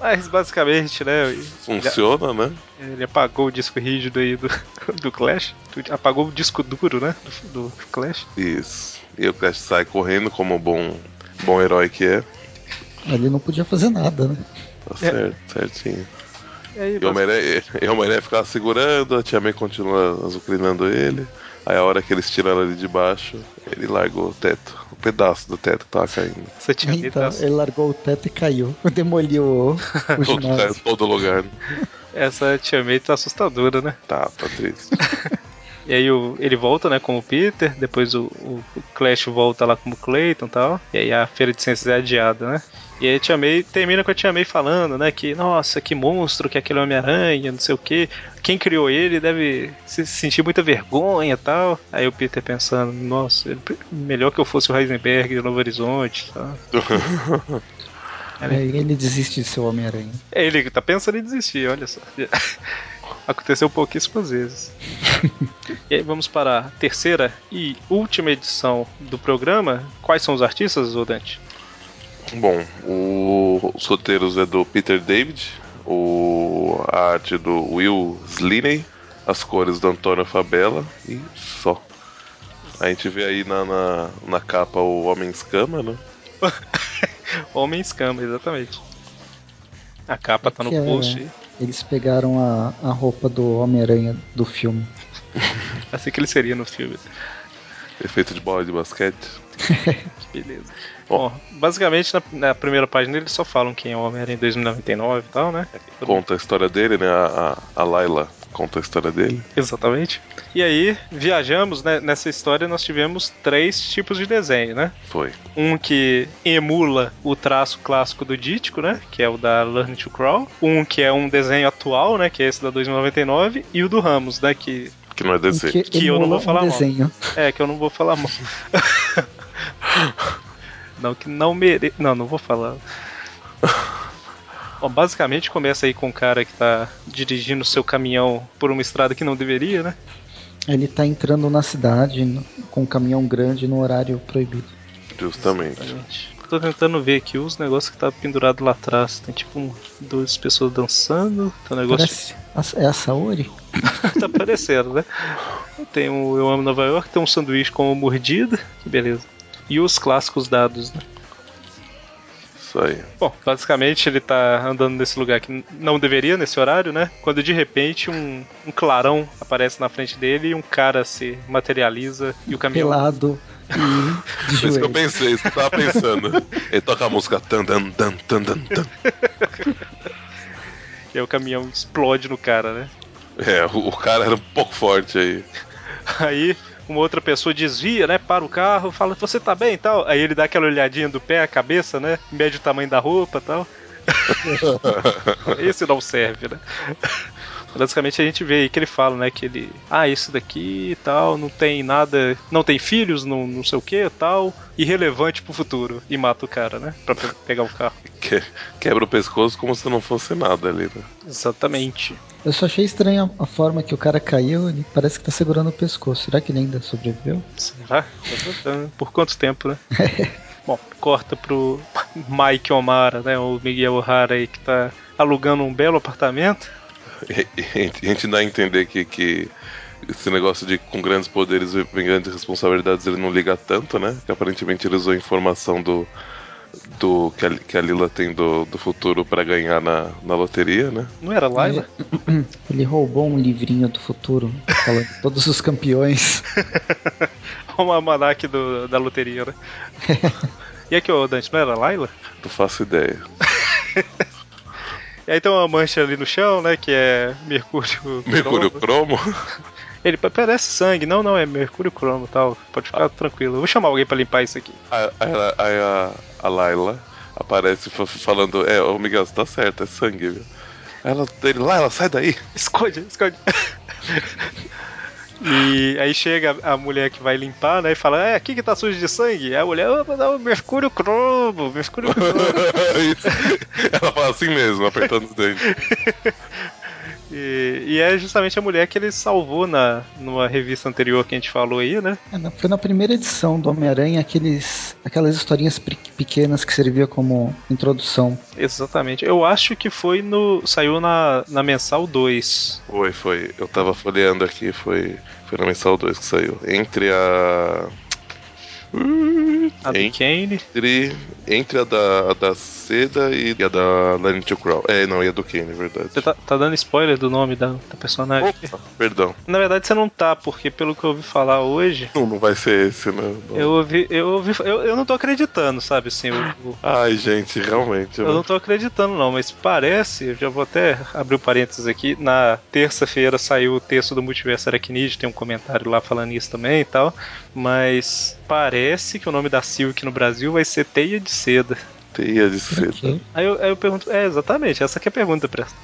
Mas basicamente, né? Funciona, ele, né? Ele apagou o disco rígido aí do, <laughs> do Clash. Apagou o disco duro, né? Do, do Clash. Isso. E o Clash sai correndo como bom, bom herói que é. Ele não podia fazer nada, né? Tá certo, é. certinho. E, aí, e o Homem-Aranha ficava segurando, a Tia May continua azucrinando ele. Aí a hora que eles tiram ele de baixo, ele largou o teto, o um pedaço do teto que tava caindo. Você tinha então, ele largou o teto e caiu. <laughs> Demoliu o, o <laughs> todo, caiu todo lugar. Essa Tia May tá assustadora, né? Tá, tá triste. <laughs> E aí o, ele volta, né, como Peter, depois o, o, o Clash volta lá como Clayton e tal. E aí a feira de ciências é adiada, né? E aí Tia May termina com a Tia May falando, né, que nossa, que monstro que é aquele Homem-Aranha, não sei o que. Quem criou ele deve se sentir muita vergonha e tal. Aí o Peter pensando, nossa, melhor que eu fosse o Heisenberg de Novo Horizonte. Tá? <laughs> É, ele desiste de ser o Homem-Aranha. É, ele tá pensando em desistir, olha só. <laughs> Aconteceu pouquíssimas vezes. <laughs> e aí vamos para a terceira e última edição do programa. Quais são os artistas, Dante? Bom, o, os roteiros é do Peter David, o, a arte do Will Sliney, as cores do Antônio Fabella e só. A gente vê aí na, na, na capa o Homem Escama, né? <laughs> Homem Escama, exatamente. A capa tá no é, post. Eles pegaram a, a roupa do Homem-Aranha do filme. <laughs> assim que ele seria no filme. Efeito de bola de basquete. que <laughs> beleza. Bom, basicamente na, na, primeira página eles só falam quem é o Homem-Aranha em 2099 e tal, né? Conta a história dele, né? A, a, a Layla conta a história dele. Exatamente. E aí, viajamos, né? Nessa história nós tivemos três tipos de desenho, né? Foi. Um que emula o traço clássico do Dítico, né? Que é o da Learn to Crawl. Um que é um desenho atual, né? Que é esse da 2099. E o do Ramos, né? Que que não é desenho. Que, que eu não vou falar um desenho. mal. É, que eu não vou falar mal. <laughs> não, que não mere... Não, não vou falar. Bom, basicamente começa aí com um cara que tá dirigindo seu caminhão por uma estrada que não deveria, né? Ele tá entrando na cidade com um caminhão grande no horário proibido. Justamente. Exatamente. Tô tentando ver aqui os negócios que tá pendurado lá atrás. Tem tipo um, duas pessoas dançando. Tem um negócio. Parece... É a Saori? <laughs> tá parecendo, né? Tem o Eu Amo Nova York, tem um sanduíche com mordida. Que beleza. E os clássicos dados, né? Isso aí. Bom, basicamente ele tá andando nesse lugar que não deveria, nesse horário, né? Quando de repente um, um clarão aparece na frente dele e um cara se materializa e o caminhão. Pelado e. <laughs> isso que eu pensei, isso que eu tava pensando. <laughs> ele toca a música. Tan, tan, tan, tan, tan, tan. <laughs> e aí o caminhão explode no cara, né? É, o, o cara era um pouco forte aí. Aí uma outra pessoa desvia, né? Para o carro, fala, você tá bem e tal. Aí ele dá aquela olhadinha do pé, a cabeça, né? Mede o tamanho da roupa e tal. <laughs> Esse não serve, né? Basicamente a gente vê aí que ele fala, né? Que ele. Ah, isso daqui e tal, não tem nada. Não tem filhos, não, não sei o que tal. Irrelevante pro futuro. E mata o cara, né? Pra pe pegar o carro. Que, quebra o pescoço como se não fosse nada ali, né? Exatamente. Eu só achei estranha a forma que o cara caiu, ele parece que tá segurando o pescoço. Será que ele ainda sobreviveu? Será? <laughs> Por quanto tempo, né? <laughs> Bom, corta pro Mike O'Mara, né? O Miguel O'Hara aí que tá alugando um belo apartamento. A gente dá a entender que, que esse negócio de com grandes poderes vem grandes responsabilidades ele não liga tanto, né? Que aparentemente ele usou informação do, do que a, que a Lila tem do, do futuro para ganhar na, na loteria, né? Não era Laila? <clears throat> Ele roubou um livrinho do futuro, falando todos os campeões. <laughs> o almanac do, da loteria, né? <laughs> e aqui, ô Dante, não era Laila? Não faço ideia. <laughs> e aí tem uma mancha ali no chão, né? Que é mercúrio. Mercúrio cromo? Ele parece sangue, não, não, é mercúrio cromo tal. Pode ficar ah. tranquilo. vou chamar alguém para limpar isso aqui. Aí a, a, a, Laila aparece falando: É, o Miguel, você tá certo, é sangue, viu? Ela, ele, Laila, sai daí! <laughs> Esconde, esconde. <laughs> E aí chega a mulher que vai limpar, né? E fala: É, aqui que tá sujo de sangue. Aí a mulher, oh, não, mercúrio cromo, mercúrio <laughs> cromo. Ela fala assim mesmo, apertando os dentes. E, e, é justamente a mulher que ele salvou na numa revista anterior que a gente falou aí, né? É, foi na primeira edição do Homem-Aranha, aqueles, aquelas historinhas pequenas que servia como introdução. Exatamente. Eu acho que foi no. saiu na, na mensal 2. Foi, foi. Eu tava folheando aqui, foi, foi na mensal 2 que saiu. Entre a. A do Kane? Entre, entre a da, a da Seda e a da Lenny to Crawl. É, não, e a do Kane, é verdade. Você tá, tá, dando spoiler do nome da, da personagem? Opa, perdão. Na verdade você não tá, porque pelo que eu ouvi falar hoje. Não, não vai ser esse, né? Não. Eu ouvi. Eu, ouvi eu, eu não tô acreditando, sabe assim? Eu, Ai, gente, realmente. Eu, eu não tô acreditando, não, mas parece, eu já vou até abrir o um parênteses aqui. Na terça-feira saiu o texto do Multiverso Aracnid, tem um comentário lá falando isso também e tal. Mas parece que o nome da Silk no Brasil vai ser Teia de Seda. Teia de Seda. Aí eu, aí eu pergunto, é exatamente, essa que é a pergunta, Presto.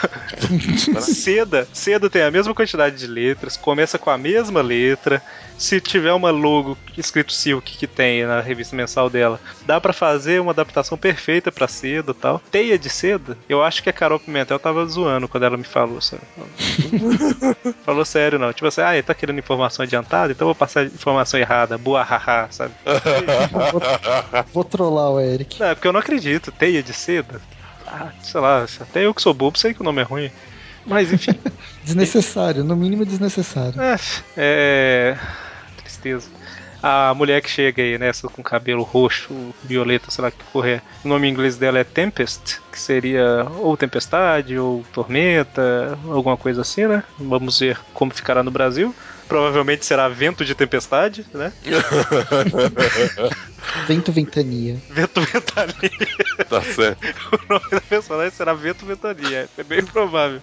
<laughs> seda, seda tem a mesma quantidade de letras, começa com a mesma letra. Se tiver uma logo escrito Silk que tem na revista mensal dela, dá para fazer uma adaptação perfeita para seda, tal. Teia de seda, eu acho que a Carol Pimentel tava zoando quando ela me falou, sabe? <laughs> falou sério não, tipo assim, ah, ele tá querendo informação adiantada, então eu vou passar informação errada, boa haha, sabe? <laughs> vou, vou trollar o Eric. Não, é porque eu não acredito, teia de seda. Ah, sei lá, até eu que sou bobo sei que o nome é ruim. Mas enfim. <laughs> desnecessário, no mínimo desnecessário. É, é. Tristeza. A mulher que chega aí, né, com cabelo roxo, violeta, sei lá que correr. O nome em inglês dela é Tempest, que seria ou tempestade, ou tormenta, alguma coisa assim, né? Vamos ver como ficará no Brasil. Provavelmente será vento de tempestade, né? <laughs> vento ventania. Vento ventania. <laughs> Tá certo. <laughs> o nome da personagem será Vento Ventania. É bem provável.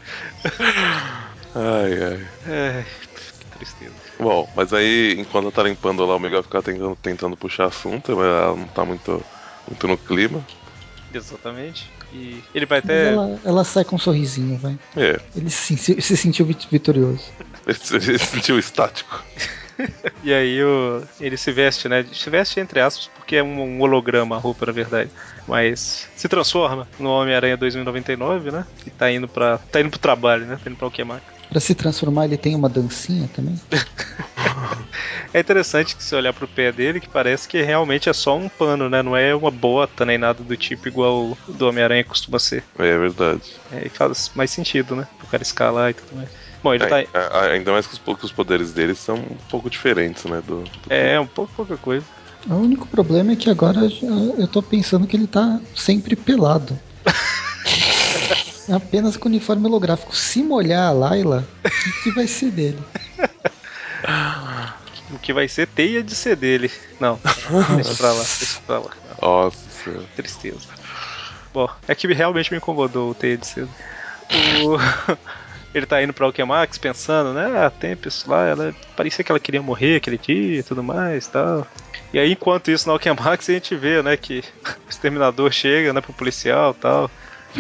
Ai, ai. É, que tristeza. Bom, mas aí, enquanto ela tá limpando lá, o Miguel fica tentando, tentando puxar assunto, mas ela não tá muito, muito no clima. Exatamente. E ele vai até. Ela, ela, sai com um sorrisinho, vai. É. Ele se, se sentiu vitorioso. Ele se sentiu estático. <laughs> e aí o, ele se veste, né? Se veste entre aspas, porque é um, um holograma a roupa, na verdade. Mas se transforma no Homem-Aranha 2099, né? E tá indo para tá indo pro trabalho, né? Tá indo pra Alquemax. Pra se transformar, ele tem uma dancinha também? <laughs> é interessante que se olhar pro pé dele, que parece que realmente é só um pano, né? Não é uma bota nem nada do tipo igual o do Homem-Aranha costuma ser. É, é verdade. É, e faz mais sentido, né? O cara escalar e tudo mais. Bom, ele é, tá. Ainda mais que os, que os poderes dele são um pouco diferentes, né? Do, do... É, um pouco pouca coisa. O único problema é que agora eu tô pensando que ele tá sempre pelado. <laughs> Apenas com uniforme holográfico. Se molhar a Laila, o que vai ser dele? O que vai ser teia de ser dele. Não, deixa pra lá, deixa pra lá. Nossa. Tristeza. Bom, é que realmente me incomodou o teia de cedo. O... Ele tá indo pra Alquemax pensando, né? A Tempest lá, ela parecia que ela queria morrer aquele dia e tudo mais tal. E aí, enquanto isso, na Alquemax, a gente vê, né, que <laughs> o exterminador chega, né, pro policial tal.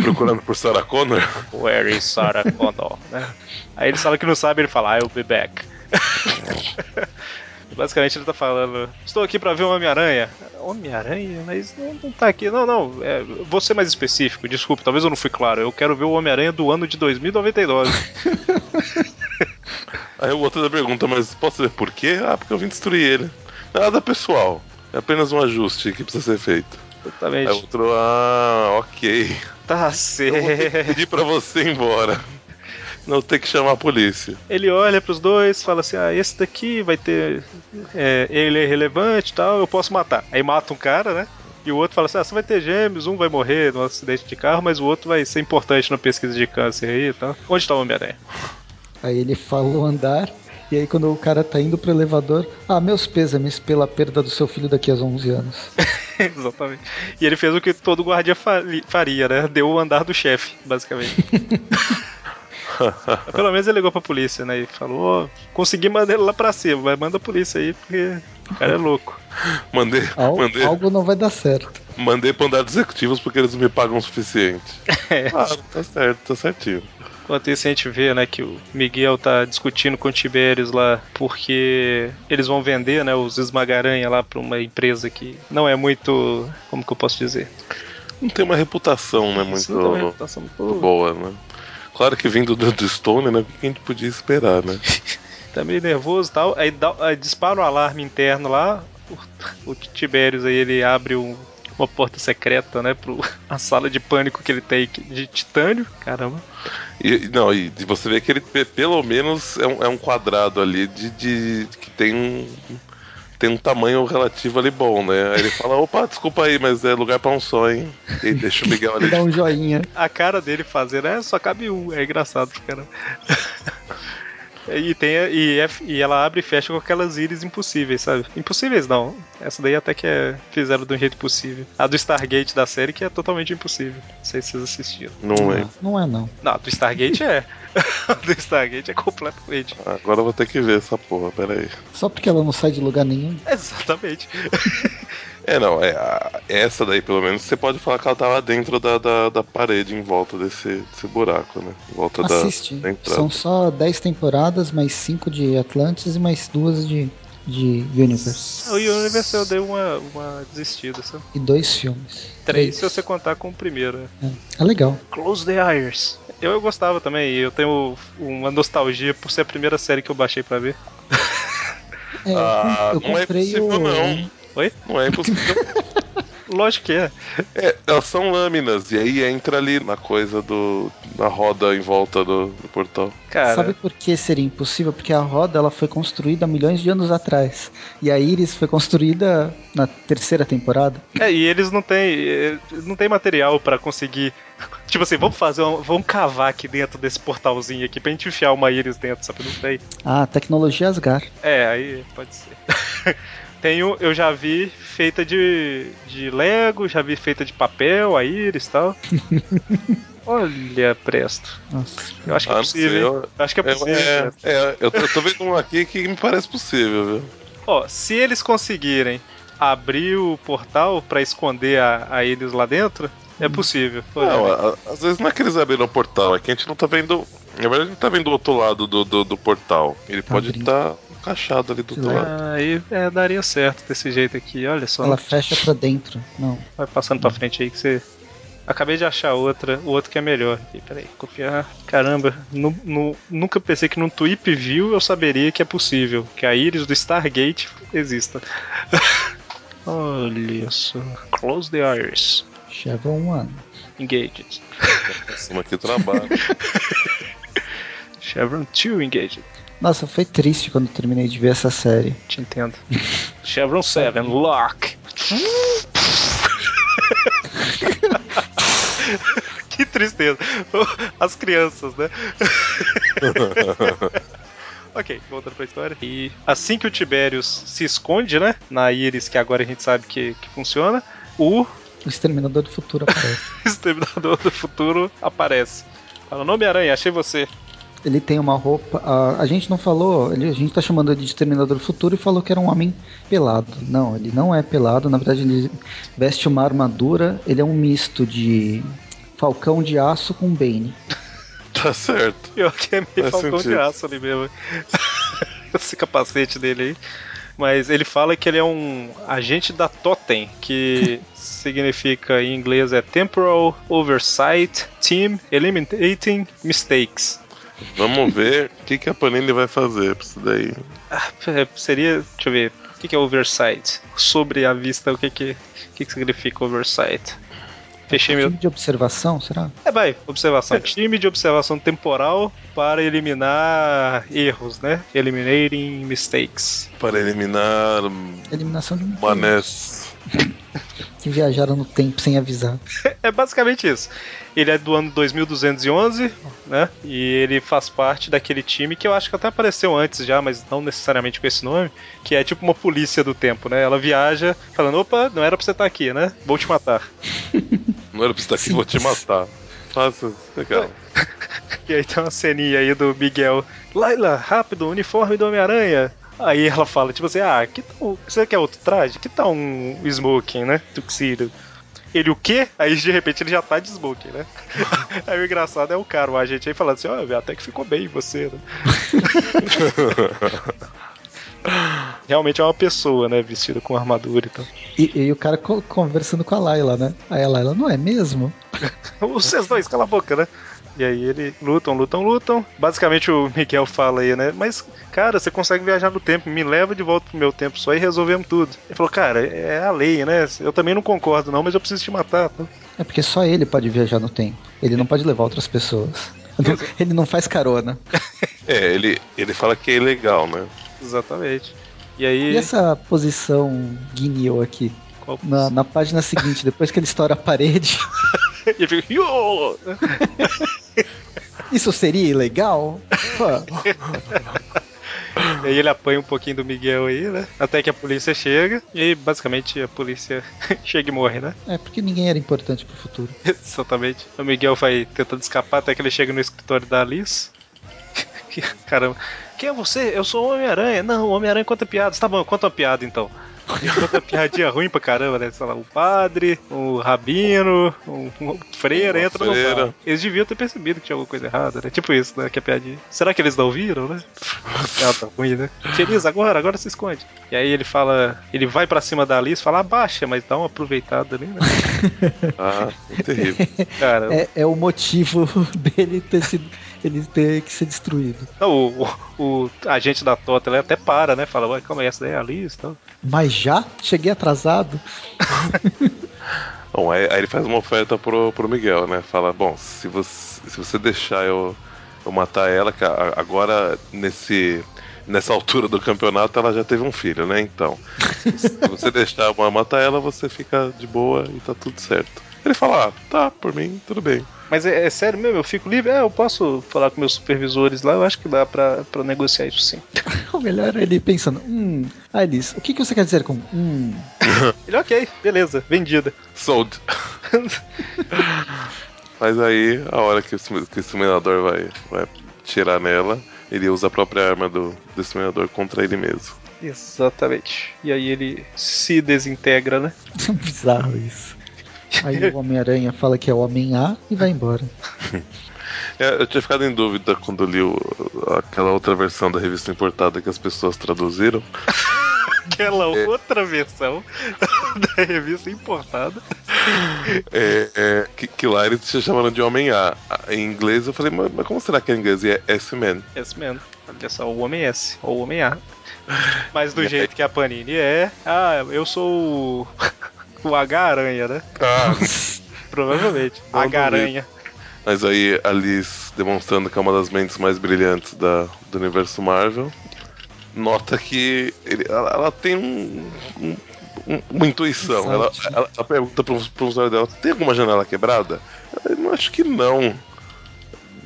Procurando por Sarah Connor? Where is Sarah Connor? <laughs> né? Aí ele fala que não sabe, ele fala, I'll be back. <laughs> Basicamente ele tá falando, estou aqui pra ver o Homem-Aranha. Homem-Aranha? Mas não, não tá aqui. Não, não, é, vou ser mais específico, desculpe, talvez eu não fui claro. Eu quero ver o Homem-Aranha do ano de 2099. <laughs> Aí o outro da pergunta, mas posso saber por quê? Ah, porque eu vim destruir ele. Nada pessoal. É apenas um ajuste que precisa ser feito. Exatamente. Aí o outro, ah, ok. Tá Eu vou certo. pedir pra você ir embora. Não ter que chamar a polícia. Ele olha pros dois, fala assim: Ah, esse daqui vai ter. é, ele é relevante e tal, eu posso matar. Aí mata um cara, né? E o outro fala assim: Ah, você vai ter gêmeos, um vai morrer num acidente de carro, mas o outro vai ser importante na pesquisa de câncer aí e tal. Onde tá o Homem-Aranha? Aí ele fala o andar, e aí quando o cara tá indo pro elevador, ah, meus pêsames pela perda do seu filho daqui a 11 anos. <laughs> Exatamente. E ele fez o que todo guardia faria, né? Deu o andar do chefe, basicamente. <laughs> <laughs> Pelo menos ele ligou pra polícia, né? E falou: "Ô, consegui mandar ele lá pra cima, mas manda a polícia aí, porque o cara é louco. <laughs> Mandei, Al- mandei, Algo não vai dar certo. mandei pra andar dos executivos porque eles não me pagam o suficiente. <laughs> É. Ah, tá certo, tá certinho. Enquanto isso, a gente vê, né, que o Miguel tá discutindo com o Tiberius lá, porque eles vão vender, né, os esmagaranha lá pra uma empresa que não é muito. Como que eu posso dizer? Não tem uma reputação, né, muito, Isso não tem uma reputação muito boa, né? Claro que vindo do, do Stone, né? O que a gente podia esperar, né? tá meio nervoso e tal. Aí, dá- aí dispara o alarme interno lá. O, o Tiberius aí ele abre um- uma porta secreta, né? Pro, a sala de pânico que ele tem de titânio. Caramba. E, não, e você vê que ele pe- pelo menos é um, é um quadrado ali de, de- que tem um tem um tamanho relativo ali bom, né? Aí ele fala, opa, desculpa aí, mas é lugar pra um só, hein? E deixa o Miguel ali. Dá um joinha. A cara dele fazendo é só cabe um. É engraçado, cara. E, tem, e, é- e ela abre e fecha com aquelas íris impossíveis, sabe? Impossíveis não. Essa daí até que é, fizeram de um jeito possível. A do Stargate da série que é totalmente impossível. Não sei se vocês assistiram. Não é. Não é não. Não, a do Stargate é. <laughs> A do Stargate é completamente. Agora eu vou ter que ver essa porra, peraí. Só porque ela não sai de lugar nenhum. Exatamente. <laughs> É, não, é, a- essa daí pelo menos você pode falar que ela tava dentro da, da, da parede em volta desse, desse buraco, né? Em volta da, Assiste. da entrada. São só 10 temporadas, mais 5 de Atlantis e mais duas de, de Universe. O Universe eu dei uma, uma desistida, sabe? E dois filmes. Três, se você contar com o primeiro. né? É, é legal. Close the Eyes. Eu, eu gostava também, eu tenho uma nostalgia por ser a primeira série que eu baixei pra ver. É, Ah, eu não é comprei possível, o. não. Oi? Não é impossível. <laughs> Lógico que é. É, elas são lâminas, e aí entra ali na coisa do. na roda em volta do, do portal. Cara, Sabe por que seria impossível? Porque a roda ela foi construída milhões de anos atrás. E a Iris foi construída na terceira temporada. é, e eles não têm, eh, não tem material pra conseguir. <laughs> Tipo assim, vamos fazer, um, vamos cavar aqui dentro desse portalzinho aqui pra gente enfiar uma íris dentro, sabe? Não tem. Ah, tecnologia Asgard. É, aí pode ser. <laughs> Tenho, eu já vi feita de, de Lego, já vi feita de papel, a íris e tal. <laughs> Olha, presto. Nossa. Eu acho que é possível. eu- Eu acho que é possível. é, é, eu, tô, eu tô vendo um aqui que me parece possível, viu? Ó, se eles conseguirem abrir o portal pra esconder a, a eles lá dentro, é possível. Pô, Não, a- às vezes não é que eles abriram o portal, é que a gente não tá vendo. Na verdade, a gente tá vendo o outro lado do, do, do portal. Ele pode Abrindo. estar encaixado ali do outro lado. Aí é, daria certo desse jeito aqui. Olha só, Ela fecha pra dentro. Não. vai passando pra frente aí que você. Acabei de achar outra, o outro que é melhor. Aqui, peraí, copiar. Caramba, nu- nu- nunca pensei que num Tweep View eu saberia que é possível. Que a íris do Stargate exista. <laughs> Olha só. Close the eyes. <laughs> Chevron One. Engaged. Pra cima aqui trabalho. Chevron 2 engaged. Nossa, foi triste quando eu terminei de ver essa série. Te entendo. <laughs> Chevron 7, lock. <laughs> que tristeza. As crianças, né? <laughs> ok, voltando pra história. E assim que o Tiberius se esconde, né? Na íris, que agora a gente sabe que, que funciona, o O Exterminador do Futuro aparece. Exterminador do Futuro aparece. Fala, nome Aranha, achei você. Ele tem uma roupa. A, a gente não falou. Ele, a gente tá chamando ele de Exterminador do Futuro e falou que era um homem pelado. Não, ele não é pelado. Na verdade, ele veste uma armadura. Ele é um misto de Falcão de Aço com Bane. <laughs> Tá certo. Pior que é meio Faz Falcão sentido. de Aço ali mesmo. <laughs> Esse capacete dele aí. Mas ele fala que ele é um agente da Totem, que <laughs> significa em inglês é Temporal Oversight Team Eliminating Mistakes. Vamos ver o que, que a Panini vai fazer pra isso daí. Ah, é, seria. Deixa eu ver. O que que é oversight? Sobre a vista, o que que, o que, que significa oversight? Fechei meu. Time de observação, será? É, vai, observação. Time de observação temporal para eliminar erros, né? Eliminating mistakes. Para eliminar Eliminação de manés. Que viajaram no tempo sem avisar. É basicamente isso. Ele é do ano 2211, né? E ele faz parte daquele time que eu acho que até apareceu antes já, mas não necessariamente com esse nome, que é tipo uma polícia do tempo, né? Ela viaja falando, opa, não era pra você estar aqui, né? Vou te matar. Não era pra você estar aqui, vou te matar. Faça, legal. <laughs> E aí tem uma ceninha aí do Miguel. Laila, rápido, uniforme do Homem-Aranha. Aí ela fala, tipo assim, ah, que tal. Você quer outro traje? Que tal um smoking, né? Tuxedo. Ele o quê? Aí de repente ele já tá de smoking, né? <laughs> aí o engraçado é o cara, o agente aí falando assim, ó, velho, até que ficou bem em você, né? <laughs> Realmente é uma pessoa, né? Vestida com armadura e tal. E, e o cara co- conversando com a Layla, né? Aí a Layla, não é mesmo? <laughs> Vocês dois, cala a boca, né? E aí ele lutam, lutam, lutam. Basicamente o Miguel fala aí, né? Mas, cara, você consegue viajar no tempo, me leva de volta pro meu tempo só e resolvemos tudo. Ele falou, cara, é a lei, né? Eu também não concordo, não, mas eu preciso te matar. tá? É porque só ele pode viajar no tempo. Ele não pode levar outras pessoas. <laughs> Ele não faz carona. <laughs> É, ele, ele fala que é ilegal, né? Exatamente. E aí. E essa posição guinil aqui? Qual- Na, na página seguinte, depois que ele estoura a parede, <laughs> ele fica. Isso seria ilegal? E aí ele apanha um pouquinho do Miguel aí, né? Até que a polícia chega. E basicamente, a polícia <laughs> chega e morre, né? é porque ninguém era importante pro futuro. <laughs> Exatamente. O Miguel vai tentando escapar até que ele chega no escritório da Alice. <laughs> Caramba. Quem é você? Eu sou o Homem-Aranha. Não, o Homem-Aranha conta piadas. Tá bom, conta uma piada então. Conta piadinha ruim pra caramba, né? Sei lá, o padre, o rabino, o, o freira Uma entra no freira. bar. Eles deviam ter percebido que tinha alguma coisa errada, né? Tipo isso, né? Que é piadinha. Será que eles não viram, né? Piada <laughs> ruim, né? Feliz agora, agora se esconde. E aí ele fala, ele vai pra cima da Alice, fala abaixa, mas dá uma aproveitada ali, né? <laughs> Ah, é terrível. Cara, É, é o motivo <laughs> dele ter sido. Ele ter que ser destruído. Não, o, o, o agente da Tota ele até para, né? Fala, ué, calma aí, essa daí é a Liz e tal. Mas já? Cheguei atrasado? <laughs> Bom, aí, aí ele faz uma oferta pro, pro Miguel, né? Fala, bom, se você, se você deixar eu, eu matar ela, agora nesse nessa altura do campeonato ela já teve um filho, né? Então, se você <laughs> deixar eu matar ela, você fica de boa e tá tudo certo. Ele fala, ah, tá, por mim, tudo bem. Mas é, é sério mesmo, eu fico livre? É, eu posso falar com meus supervisores lá, eu acho que dá pra, pra negociar isso sim. <laughs> O melhor é ele pensando, hum, Alice, o que, que você quer dizer com hum? <laughs> Ele, ok, beleza, vendida. Sold. <laughs> Mas aí, a hora que o, sim- que o Exterminador vai, vai tirar nela, ele usa a própria arma do, do Exterminador contra ele mesmo. Exatamente. E aí ele se desintegra, né? Bizarro isso. Aí o Homem-Aranha fala que é o Homem A e vai embora. <laughs> É, eu tinha ficado em dúvida quando li o- aquela outra versão da revista importada que as pessoas traduziram. <laughs> Aquela outra versão <laughs> da revista importada. É, é, que, que lá eles se chamaram de Homem A. A- Em inglês eu falei, mas, mas como será que é em inglês? E é S-Man. Mesmo. Olha só, o Homem S, ou o Homem A. Mas do jeito que a Panini é. Ah, eu sou o. o H-Aranha, né? Ah, <laughs> Provavelmente. H-Aranha. mas aí a Liz, demonstrando que é uma das mentes mais brilhantes da, do universo Marvel, nota que ele- ela, ela tem um- um- um- uma intuição. Ela, Insight. ela, ela pergunta para um funcionário dela: tem alguma janela quebrada? Eu não acho que não.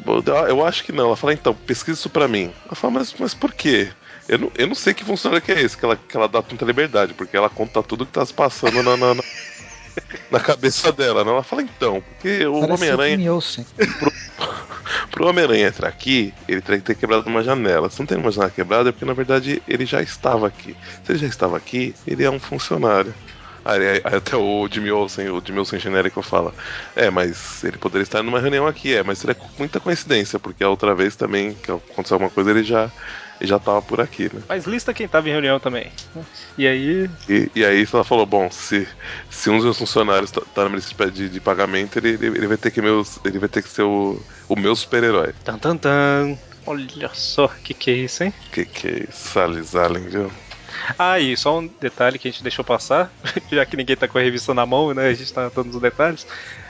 Eu- Eu acho que não. Ela fala, então, pesquisa isso pra mim. Ela fala, mas, mas por quê? Eu não, eu não sei que funcionário que é esse, que ela, que ela dá tanta liberdade, porque ela conta tudo que tá se passando na, na, na- <laughs> na cabeça dela. Né? Ela fala, então, porque o Homem-Aranha Olsen. <laughs> Pro Homem-Aranha entrar aqui, ele teria que ter quebrado uma janela. Se não tem uma janela quebrada, é porque na verdade ele já estava aqui. Se ele já estava aqui, ele é um funcionário. Aí, aí até o Jimmy Olsen, o Jimmy Olsen genérico fala: É, mas ele poderia estar numa reunião aqui, é, mas seria muita coincidência, porque a outra vez também que aconteceu alguma coisa ele já e já tava por aqui, né? Mas lista quem tava em reunião também. E aí. E, e aí ela falou: bom, se, se um dos meus funcionários tá, tá na lista de, de pagamento, ele, ele, vai ter que meus, ele vai ter que ser o, o meu super-herói. Tan tan tan. Olha só que que é isso, hein? Que que é isso, Sally Allen, viu? Ah, e só um detalhe que a gente deixou passar, <laughs> já que ninguém tá com a revista na mão, né? A gente tá dando os detalhes.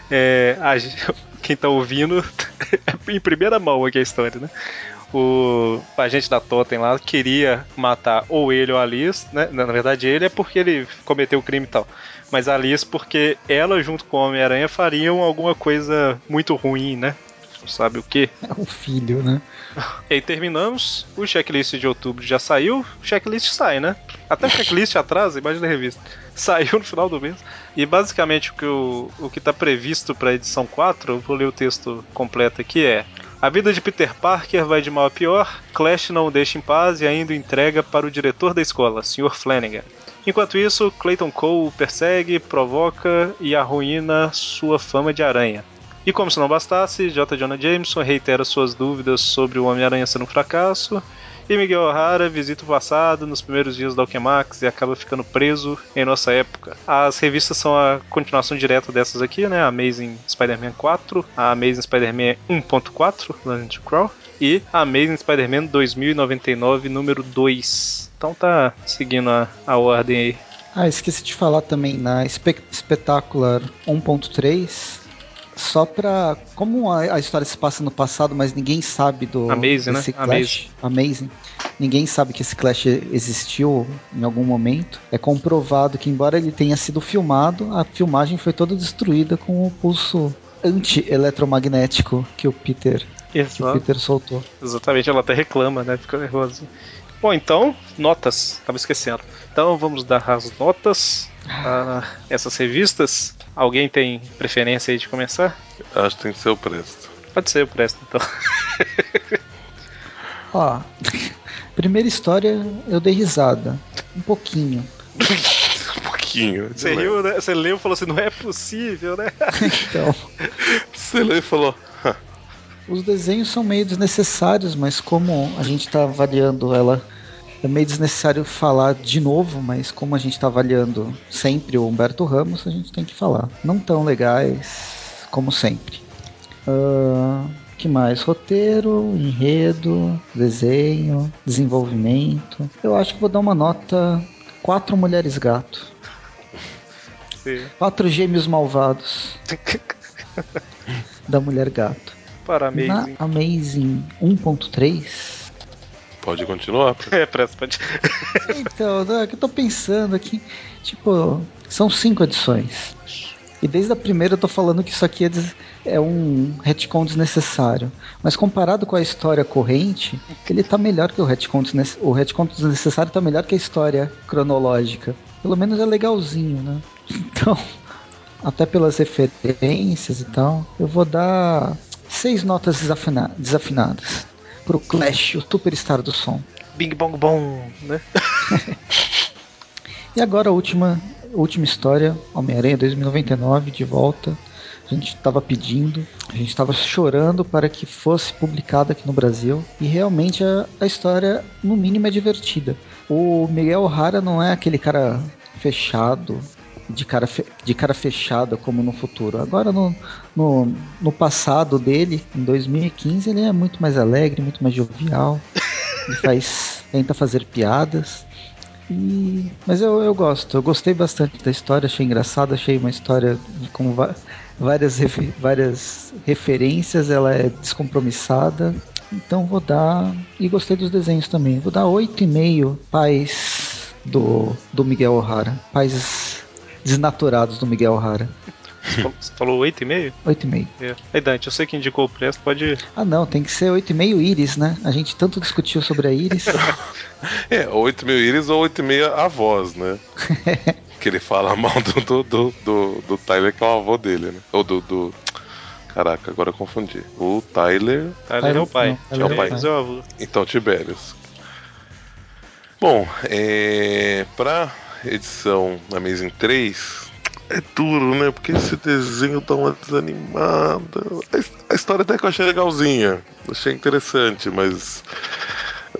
É, a <laughs> quem tá ouvindo, <laughs> em primeira mão aqui a história, né? O agente da Totem lá queria matar ou ele ou a Alice, né? Na verdade, ele é porque ele cometeu o crime e tal. Mas a Alice porque ela, junto com o Homem-Aranha, fariam alguma coisa muito ruim, né? Não sabe o que? É o filho, né? <laughs> E aí terminamos. O checklist de outubro já saiu. O checklist sai, né? Até o checklist atrasa, imagina a revista. <laughs> Saiu no final do mês. E basicamente o que, o, o que tá previsto pra edição 4, eu vou ler o texto completo aqui, é a vida de Peter Parker vai de mal a pior, Clash não o deixa em paz e ainda o entrega para o diretor da escola, Sr. Flanagan. Enquanto isso, Clayton Cole persegue, provoca e arruína sua fama de aranha. E como se não bastasse, J. Jonah Jameson reitera suas dúvidas sobre o Homem-Aranha ser um fracasso e Miguel O'Hara visita o passado nos primeiros dias da Alchemax e acaba ficando preso em nossa época. As revistas são a continuação direta dessas aqui, né? Amazing Spider-Man 4, a Amazing Spider-Man 1.4, Land Crawl, e a Amazing Spider-Man 2099, número 2. Então tá seguindo a, a ordem aí. Ah, esqueci de falar também na Spe Spectacular 1.3 só pra. Como a, a, história se passa no passado, mas ninguém sabe do. Amazing, né? Clash, Amazing. Amazing. Ninguém sabe que esse Clash existiu em algum momento. É comprovado que, embora ele tenha sido filmado, a filmagem foi toda destruída com o pulso anti-eletromagnético que o Peter. Que o Peter soltou. Exatamente, ela até reclama, né? Fica nervosa. Bom, então, notas. Tava esquecendo. Então vamos dar as notas a essas revistas. Alguém tem preferência aí de começar? Acho que tem que ser o Presto. Pode ser o Presto, então. Ó, primeira história eu dei risada. Um pouquinho. <laughs> um pouquinho. Você riu, né? Você leu e falou assim, não é possível, né? <laughs> então. Você leu e falou. Os desenhos são meio desnecessários, mas como a gente está avaliando ela é meio desnecessário falar de novo, mas como a gente está avaliando sempre o Humberto Ramos, a gente tem que falar. Não tão legais como sempre. Uh, que mais? Roteiro, enredo, desenho, desenvolvimento. Eu acho que vou dar uma nota quatro mulheres gato. Sim. Quatro gêmeos malvados. <laughs> da mulher gato. Para Amazing. Na Amazing 1.3 Pode continuar. <laughs> É, presta, pode. <laughs> então, é que eu tô pensando aqui. Tipo, são cinco edições. E desde a primeira eu tô falando que isso aqui é, é um retcon desnecessário. Mas comparado com a história corrente, ele tá melhor que o retcon desnecessário. O retcon desnecessário tá melhor que a história cronológica. Pelo menos é legalzinho, né? <laughs> Então, até pelas referências e tal, eu vou dar seis notas desafina desafinadas pro Clash, o superstar do som. Bing Bong Bom, né? <laughs> e agora a última, última história, Homem-Aranha 2099, de volta. A gente estava pedindo, a gente estava chorando para que fosse publicada aqui no Brasil. E realmente a, a história, no mínimo, é divertida. O Miguel O'Hara não é aquele cara fechado, de cara, de cara fechada como no futuro. Agora, no, no, no, passado dele, em 2015, ele é muito mais alegre, muito mais jovial. Ele <laughs> faz, tenta fazer piadas. E, mas eu, eu gosto, eu gostei bastante da história, achei engraçado, achei uma história com várias, várias referências, ela é descompromissada. Então vou dar. E gostei dos desenhos também. Vou dar 8,5 pais do, do Miguel O'Hara. Pais desnaturados do Miguel O'Hara. Você falou 8,5? 8,5. É. Aí, Dante, eu sei que indicou o preço, pode. Ah, não, tem que ser 8,5 íris, né? A gente tanto discutiu sobre a íris. <laughs> é, 8,5 íris ou 8,5 avós, né? <laughs> que ele fala mal do, do, do, do, do Tyler, que é o avô dele, né? Ou do, do. Caraca, agora eu confundi. O Tyler. Tyler é o pai. Não, é o pai. É o avô. Então, Tiberius. Bom, é, pra edição Amazing 3 é duro, né? Porque esse desenho dá uma desanimada. A história até que eu achei legalzinha, achei interessante, mas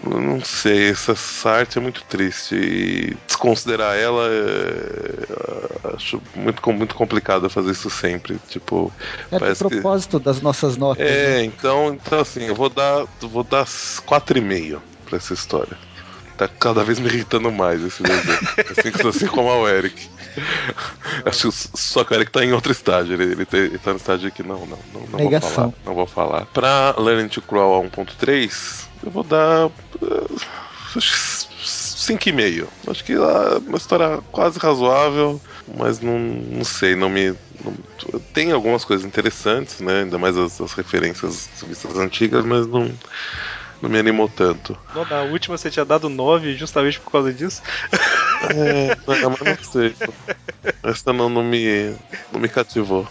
não sei, essa arte é muito triste e desconsiderar ela é, acho muito, muito complicado fazer isso sempre. Tipo, é o propósito que... das nossas notas. É, né? então, então assim, eu vou dar, vou dar 4,5 para essa história. Tá cada vez me irritando mais esse desenho. assim, assim como o Eric. Acho que só que o Eric tá em outro estágio. Ele, ele, tá, ele tá no estágio aqui, não, não, não, não vou falar. Não vou falar. Pra Learning to Crawl 1.3, eu vou dar. 5,5. Uh, Acho que é uma história quase razoável, mas não, não sei, não me. Não, tem algumas coisas interessantes, né? Ainda mais as, as referências vistas antigas, mas não não me animou tanto. Não, na última você tinha dado 9 justamente por causa disso. É, mas não sei. Essa não, não, me, não me cativou.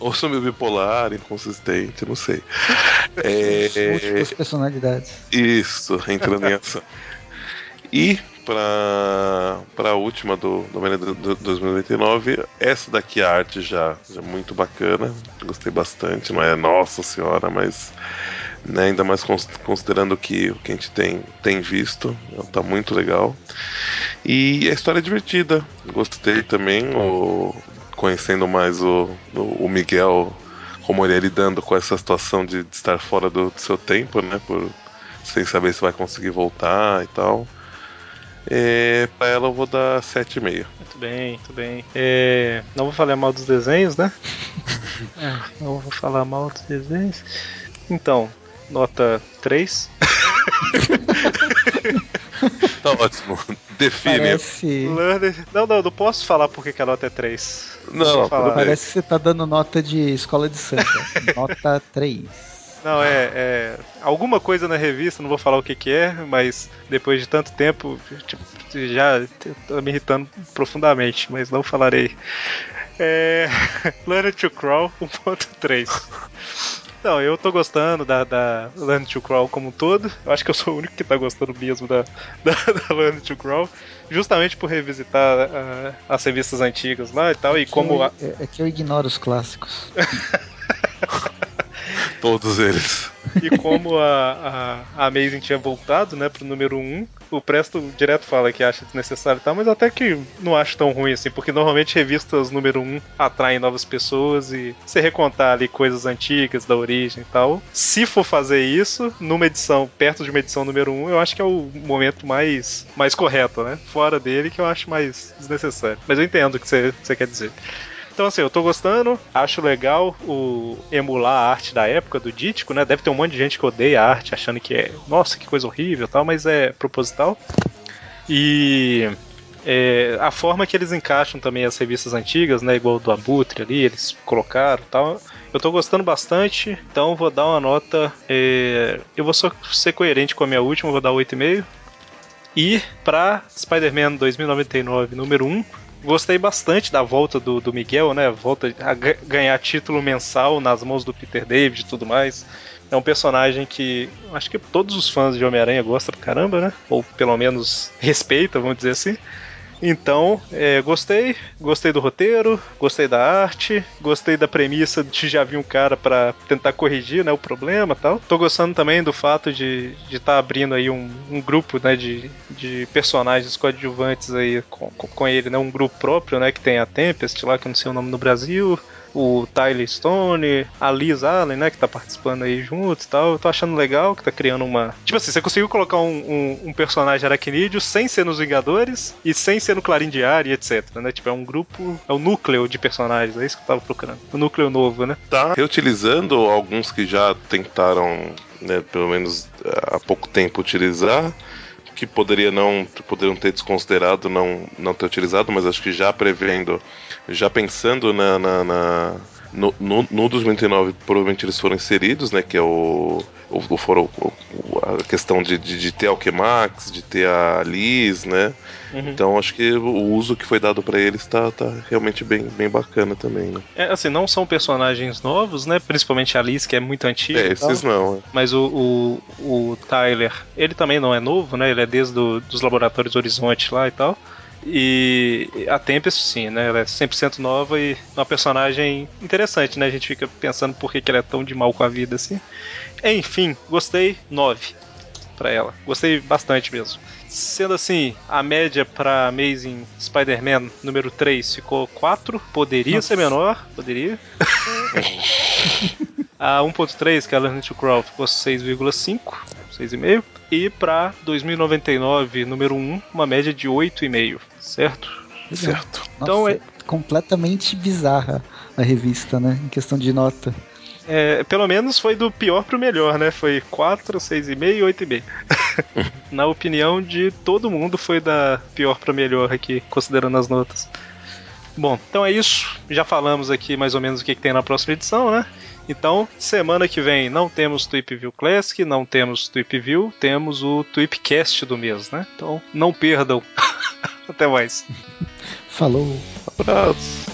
Ou sou meio bipolar, inconsistente, não sei. É, Múltiplas personalidades. Isso, entrando em ação. E para para a última do, do, do 2099, essa daqui a arte já, já é muito bacana, gostei bastante, não é nossa senhora, mas né, ainda mais considerando que o que a gente tem, tem visto, tá muito legal. E a história é divertida, gostei também, o, conhecendo mais o, o Miguel, como ele é lidando com essa situação de, de estar fora do, do, seu tempo, né, por, sem saber se vai conseguir voltar e tal. É, pra ela eu vou dar 7,5. Muito bem, muito bem. É, não vou falar mal dos desenhos, né? <laughs> é, não vou falar mal dos desenhos. Então, nota 3. <laughs> tá ótimo. Define. Parece... Não, não, não posso falar porque que a nota é 3. Não, não parece que você tá dando nota de escola de samba. <laughs> nota 3. Não, é, é, Alguma coisa na revista, não vou falar o que, que é, mas depois de tanto tempo, tipo, já tá me irritando profundamente, mas não falarei. É. <laughs> Learn to Crawl 1.3. Não, eu tô gostando da, da Land to Crawl como um todo. Eu acho que eu sou o único que tá gostando mesmo da, <laughs> da, da Land to Crawl. Justamente por revisitar uh, as revistas antigas lá e tal. É e como. Eu, é, é que eu ignoro os clássicos. <laughs> Todos eles. E como a, a, a Amazing tinha voltado, né, pro número 1, o Presto direto fala que acha desnecessário e tal, mas até que não acho tão ruim assim, porque normalmente revistas número 1 atraem novas pessoas e você recontar ali coisas antigas da origem e tal. Se for fazer isso, numa edição, perto de uma edição número 1, eu acho que é o momento mais, mais correto, né? Fora dele que eu acho mais desnecessário. Mas eu entendo o que você quer dizer. Então, assim, eu tô gostando, acho legal o emular a arte da época do Dítico, né? Deve ter um monte de gente que odeia a arte, achando que é, nossa, que coisa horrível tal, mas é proposital. E é, a forma que eles encaixam também as revistas antigas, né? Igual do Abutre ali, eles colocaram tal. Eu tô gostando bastante, então vou dar uma nota. É, eu vou só ser coerente com a minha última, vou dar 8,5. E pra Spider-Man 2099 número 1, Gostei bastante da volta do, do Miguel, né? Volta a ganhar título mensal nas mãos do Peter David e tudo mais. É um personagem que acho que todos os fãs de Homem-Aranha gostam pra caramba, né? Ou pelo menos respeitam, vamos dizer assim. Então, é, gostei, gostei do roteiro, gostei da arte, gostei da premissa de já vir um cara para tentar corrigir né, o problema tal. Tô gostando também do fato de estar tá abrindo aí um, um grupo né, de, de personagens coadjuvantes aí com, com, ele, né? Um grupo próprio, né? Que tem a Tempest lá, que eu não sei o nome no Brasil o Tyler Stone, a Liz Allen, né, que tá participando aí junto e tal. Eu tô achando legal que tá criando uma. Tipo assim, você conseguiu colocar um, um, um personagem aracnídeo sem ser nos Vingadores e sem ser no Clarim Diário e etc, né? Tipo, é um grupo, é o um núcleo de personagens, é isso que eu tava procurando. O um núcleo novo, né? Tá reutilizando alguns que já tentaram, né, pelo menos há pouco tempo utilizar que poderia não poderiam ter desconsiderado não não ter utilizado, mas acho que já prevendo já pensando na, na, na no, no, no 2009 provavelmente eles foram inseridos, né? Que é o. o, foram, a questão de, de, de, ter a Alquemax, de ter a Liz, né? Uhum. Então acho que o uso que foi dado para eles tá, tá realmente bem, bem bacana também, né? É, assim, não são personagens novos, né? Principalmente a Liz, que é muito antiga. É, esses não. É. Mas o, o, o, Tyler, ele também não é novo, né? Ele é desde do, dos laboratórios Horizonte lá e tal. E a Tempest, sim, né? Ela é 100% nova e uma personagem interessante, né? A gente fica pensando por que, que ela é tão de mal com a vida assim. Enfim, gostei, 9 para ela. Gostei bastante mesmo. Sendo assim, a média para Amazing Spider-Man número 3 ficou 4. Poderia Nossa. ser menor, poderia. <laughs> a 1.3, que é a Learning to Crawl, ficou 6,5, 6,5. E para 2099, número 1, uma média de 8,5, certo? Certo. Nossa, então é completamente bizarra a revista, né? Em questão de nota. É, pelo menos foi do pior pro melhor, né? Foi 4, 6,5 e 8,5. <laughs> Na opinião de todo mundo, foi da pior para melhor aqui, considerando as notas. Bom, então é isso. Já falamos aqui mais ou menos o que, que tem na próxima edição, né? Então, semana que vem não temos Tweep View Classic, não temos Tweep View, temos o Tweepcast do mês, né? Então, não perdam. <laughs> Até mais. Falou. Abraço.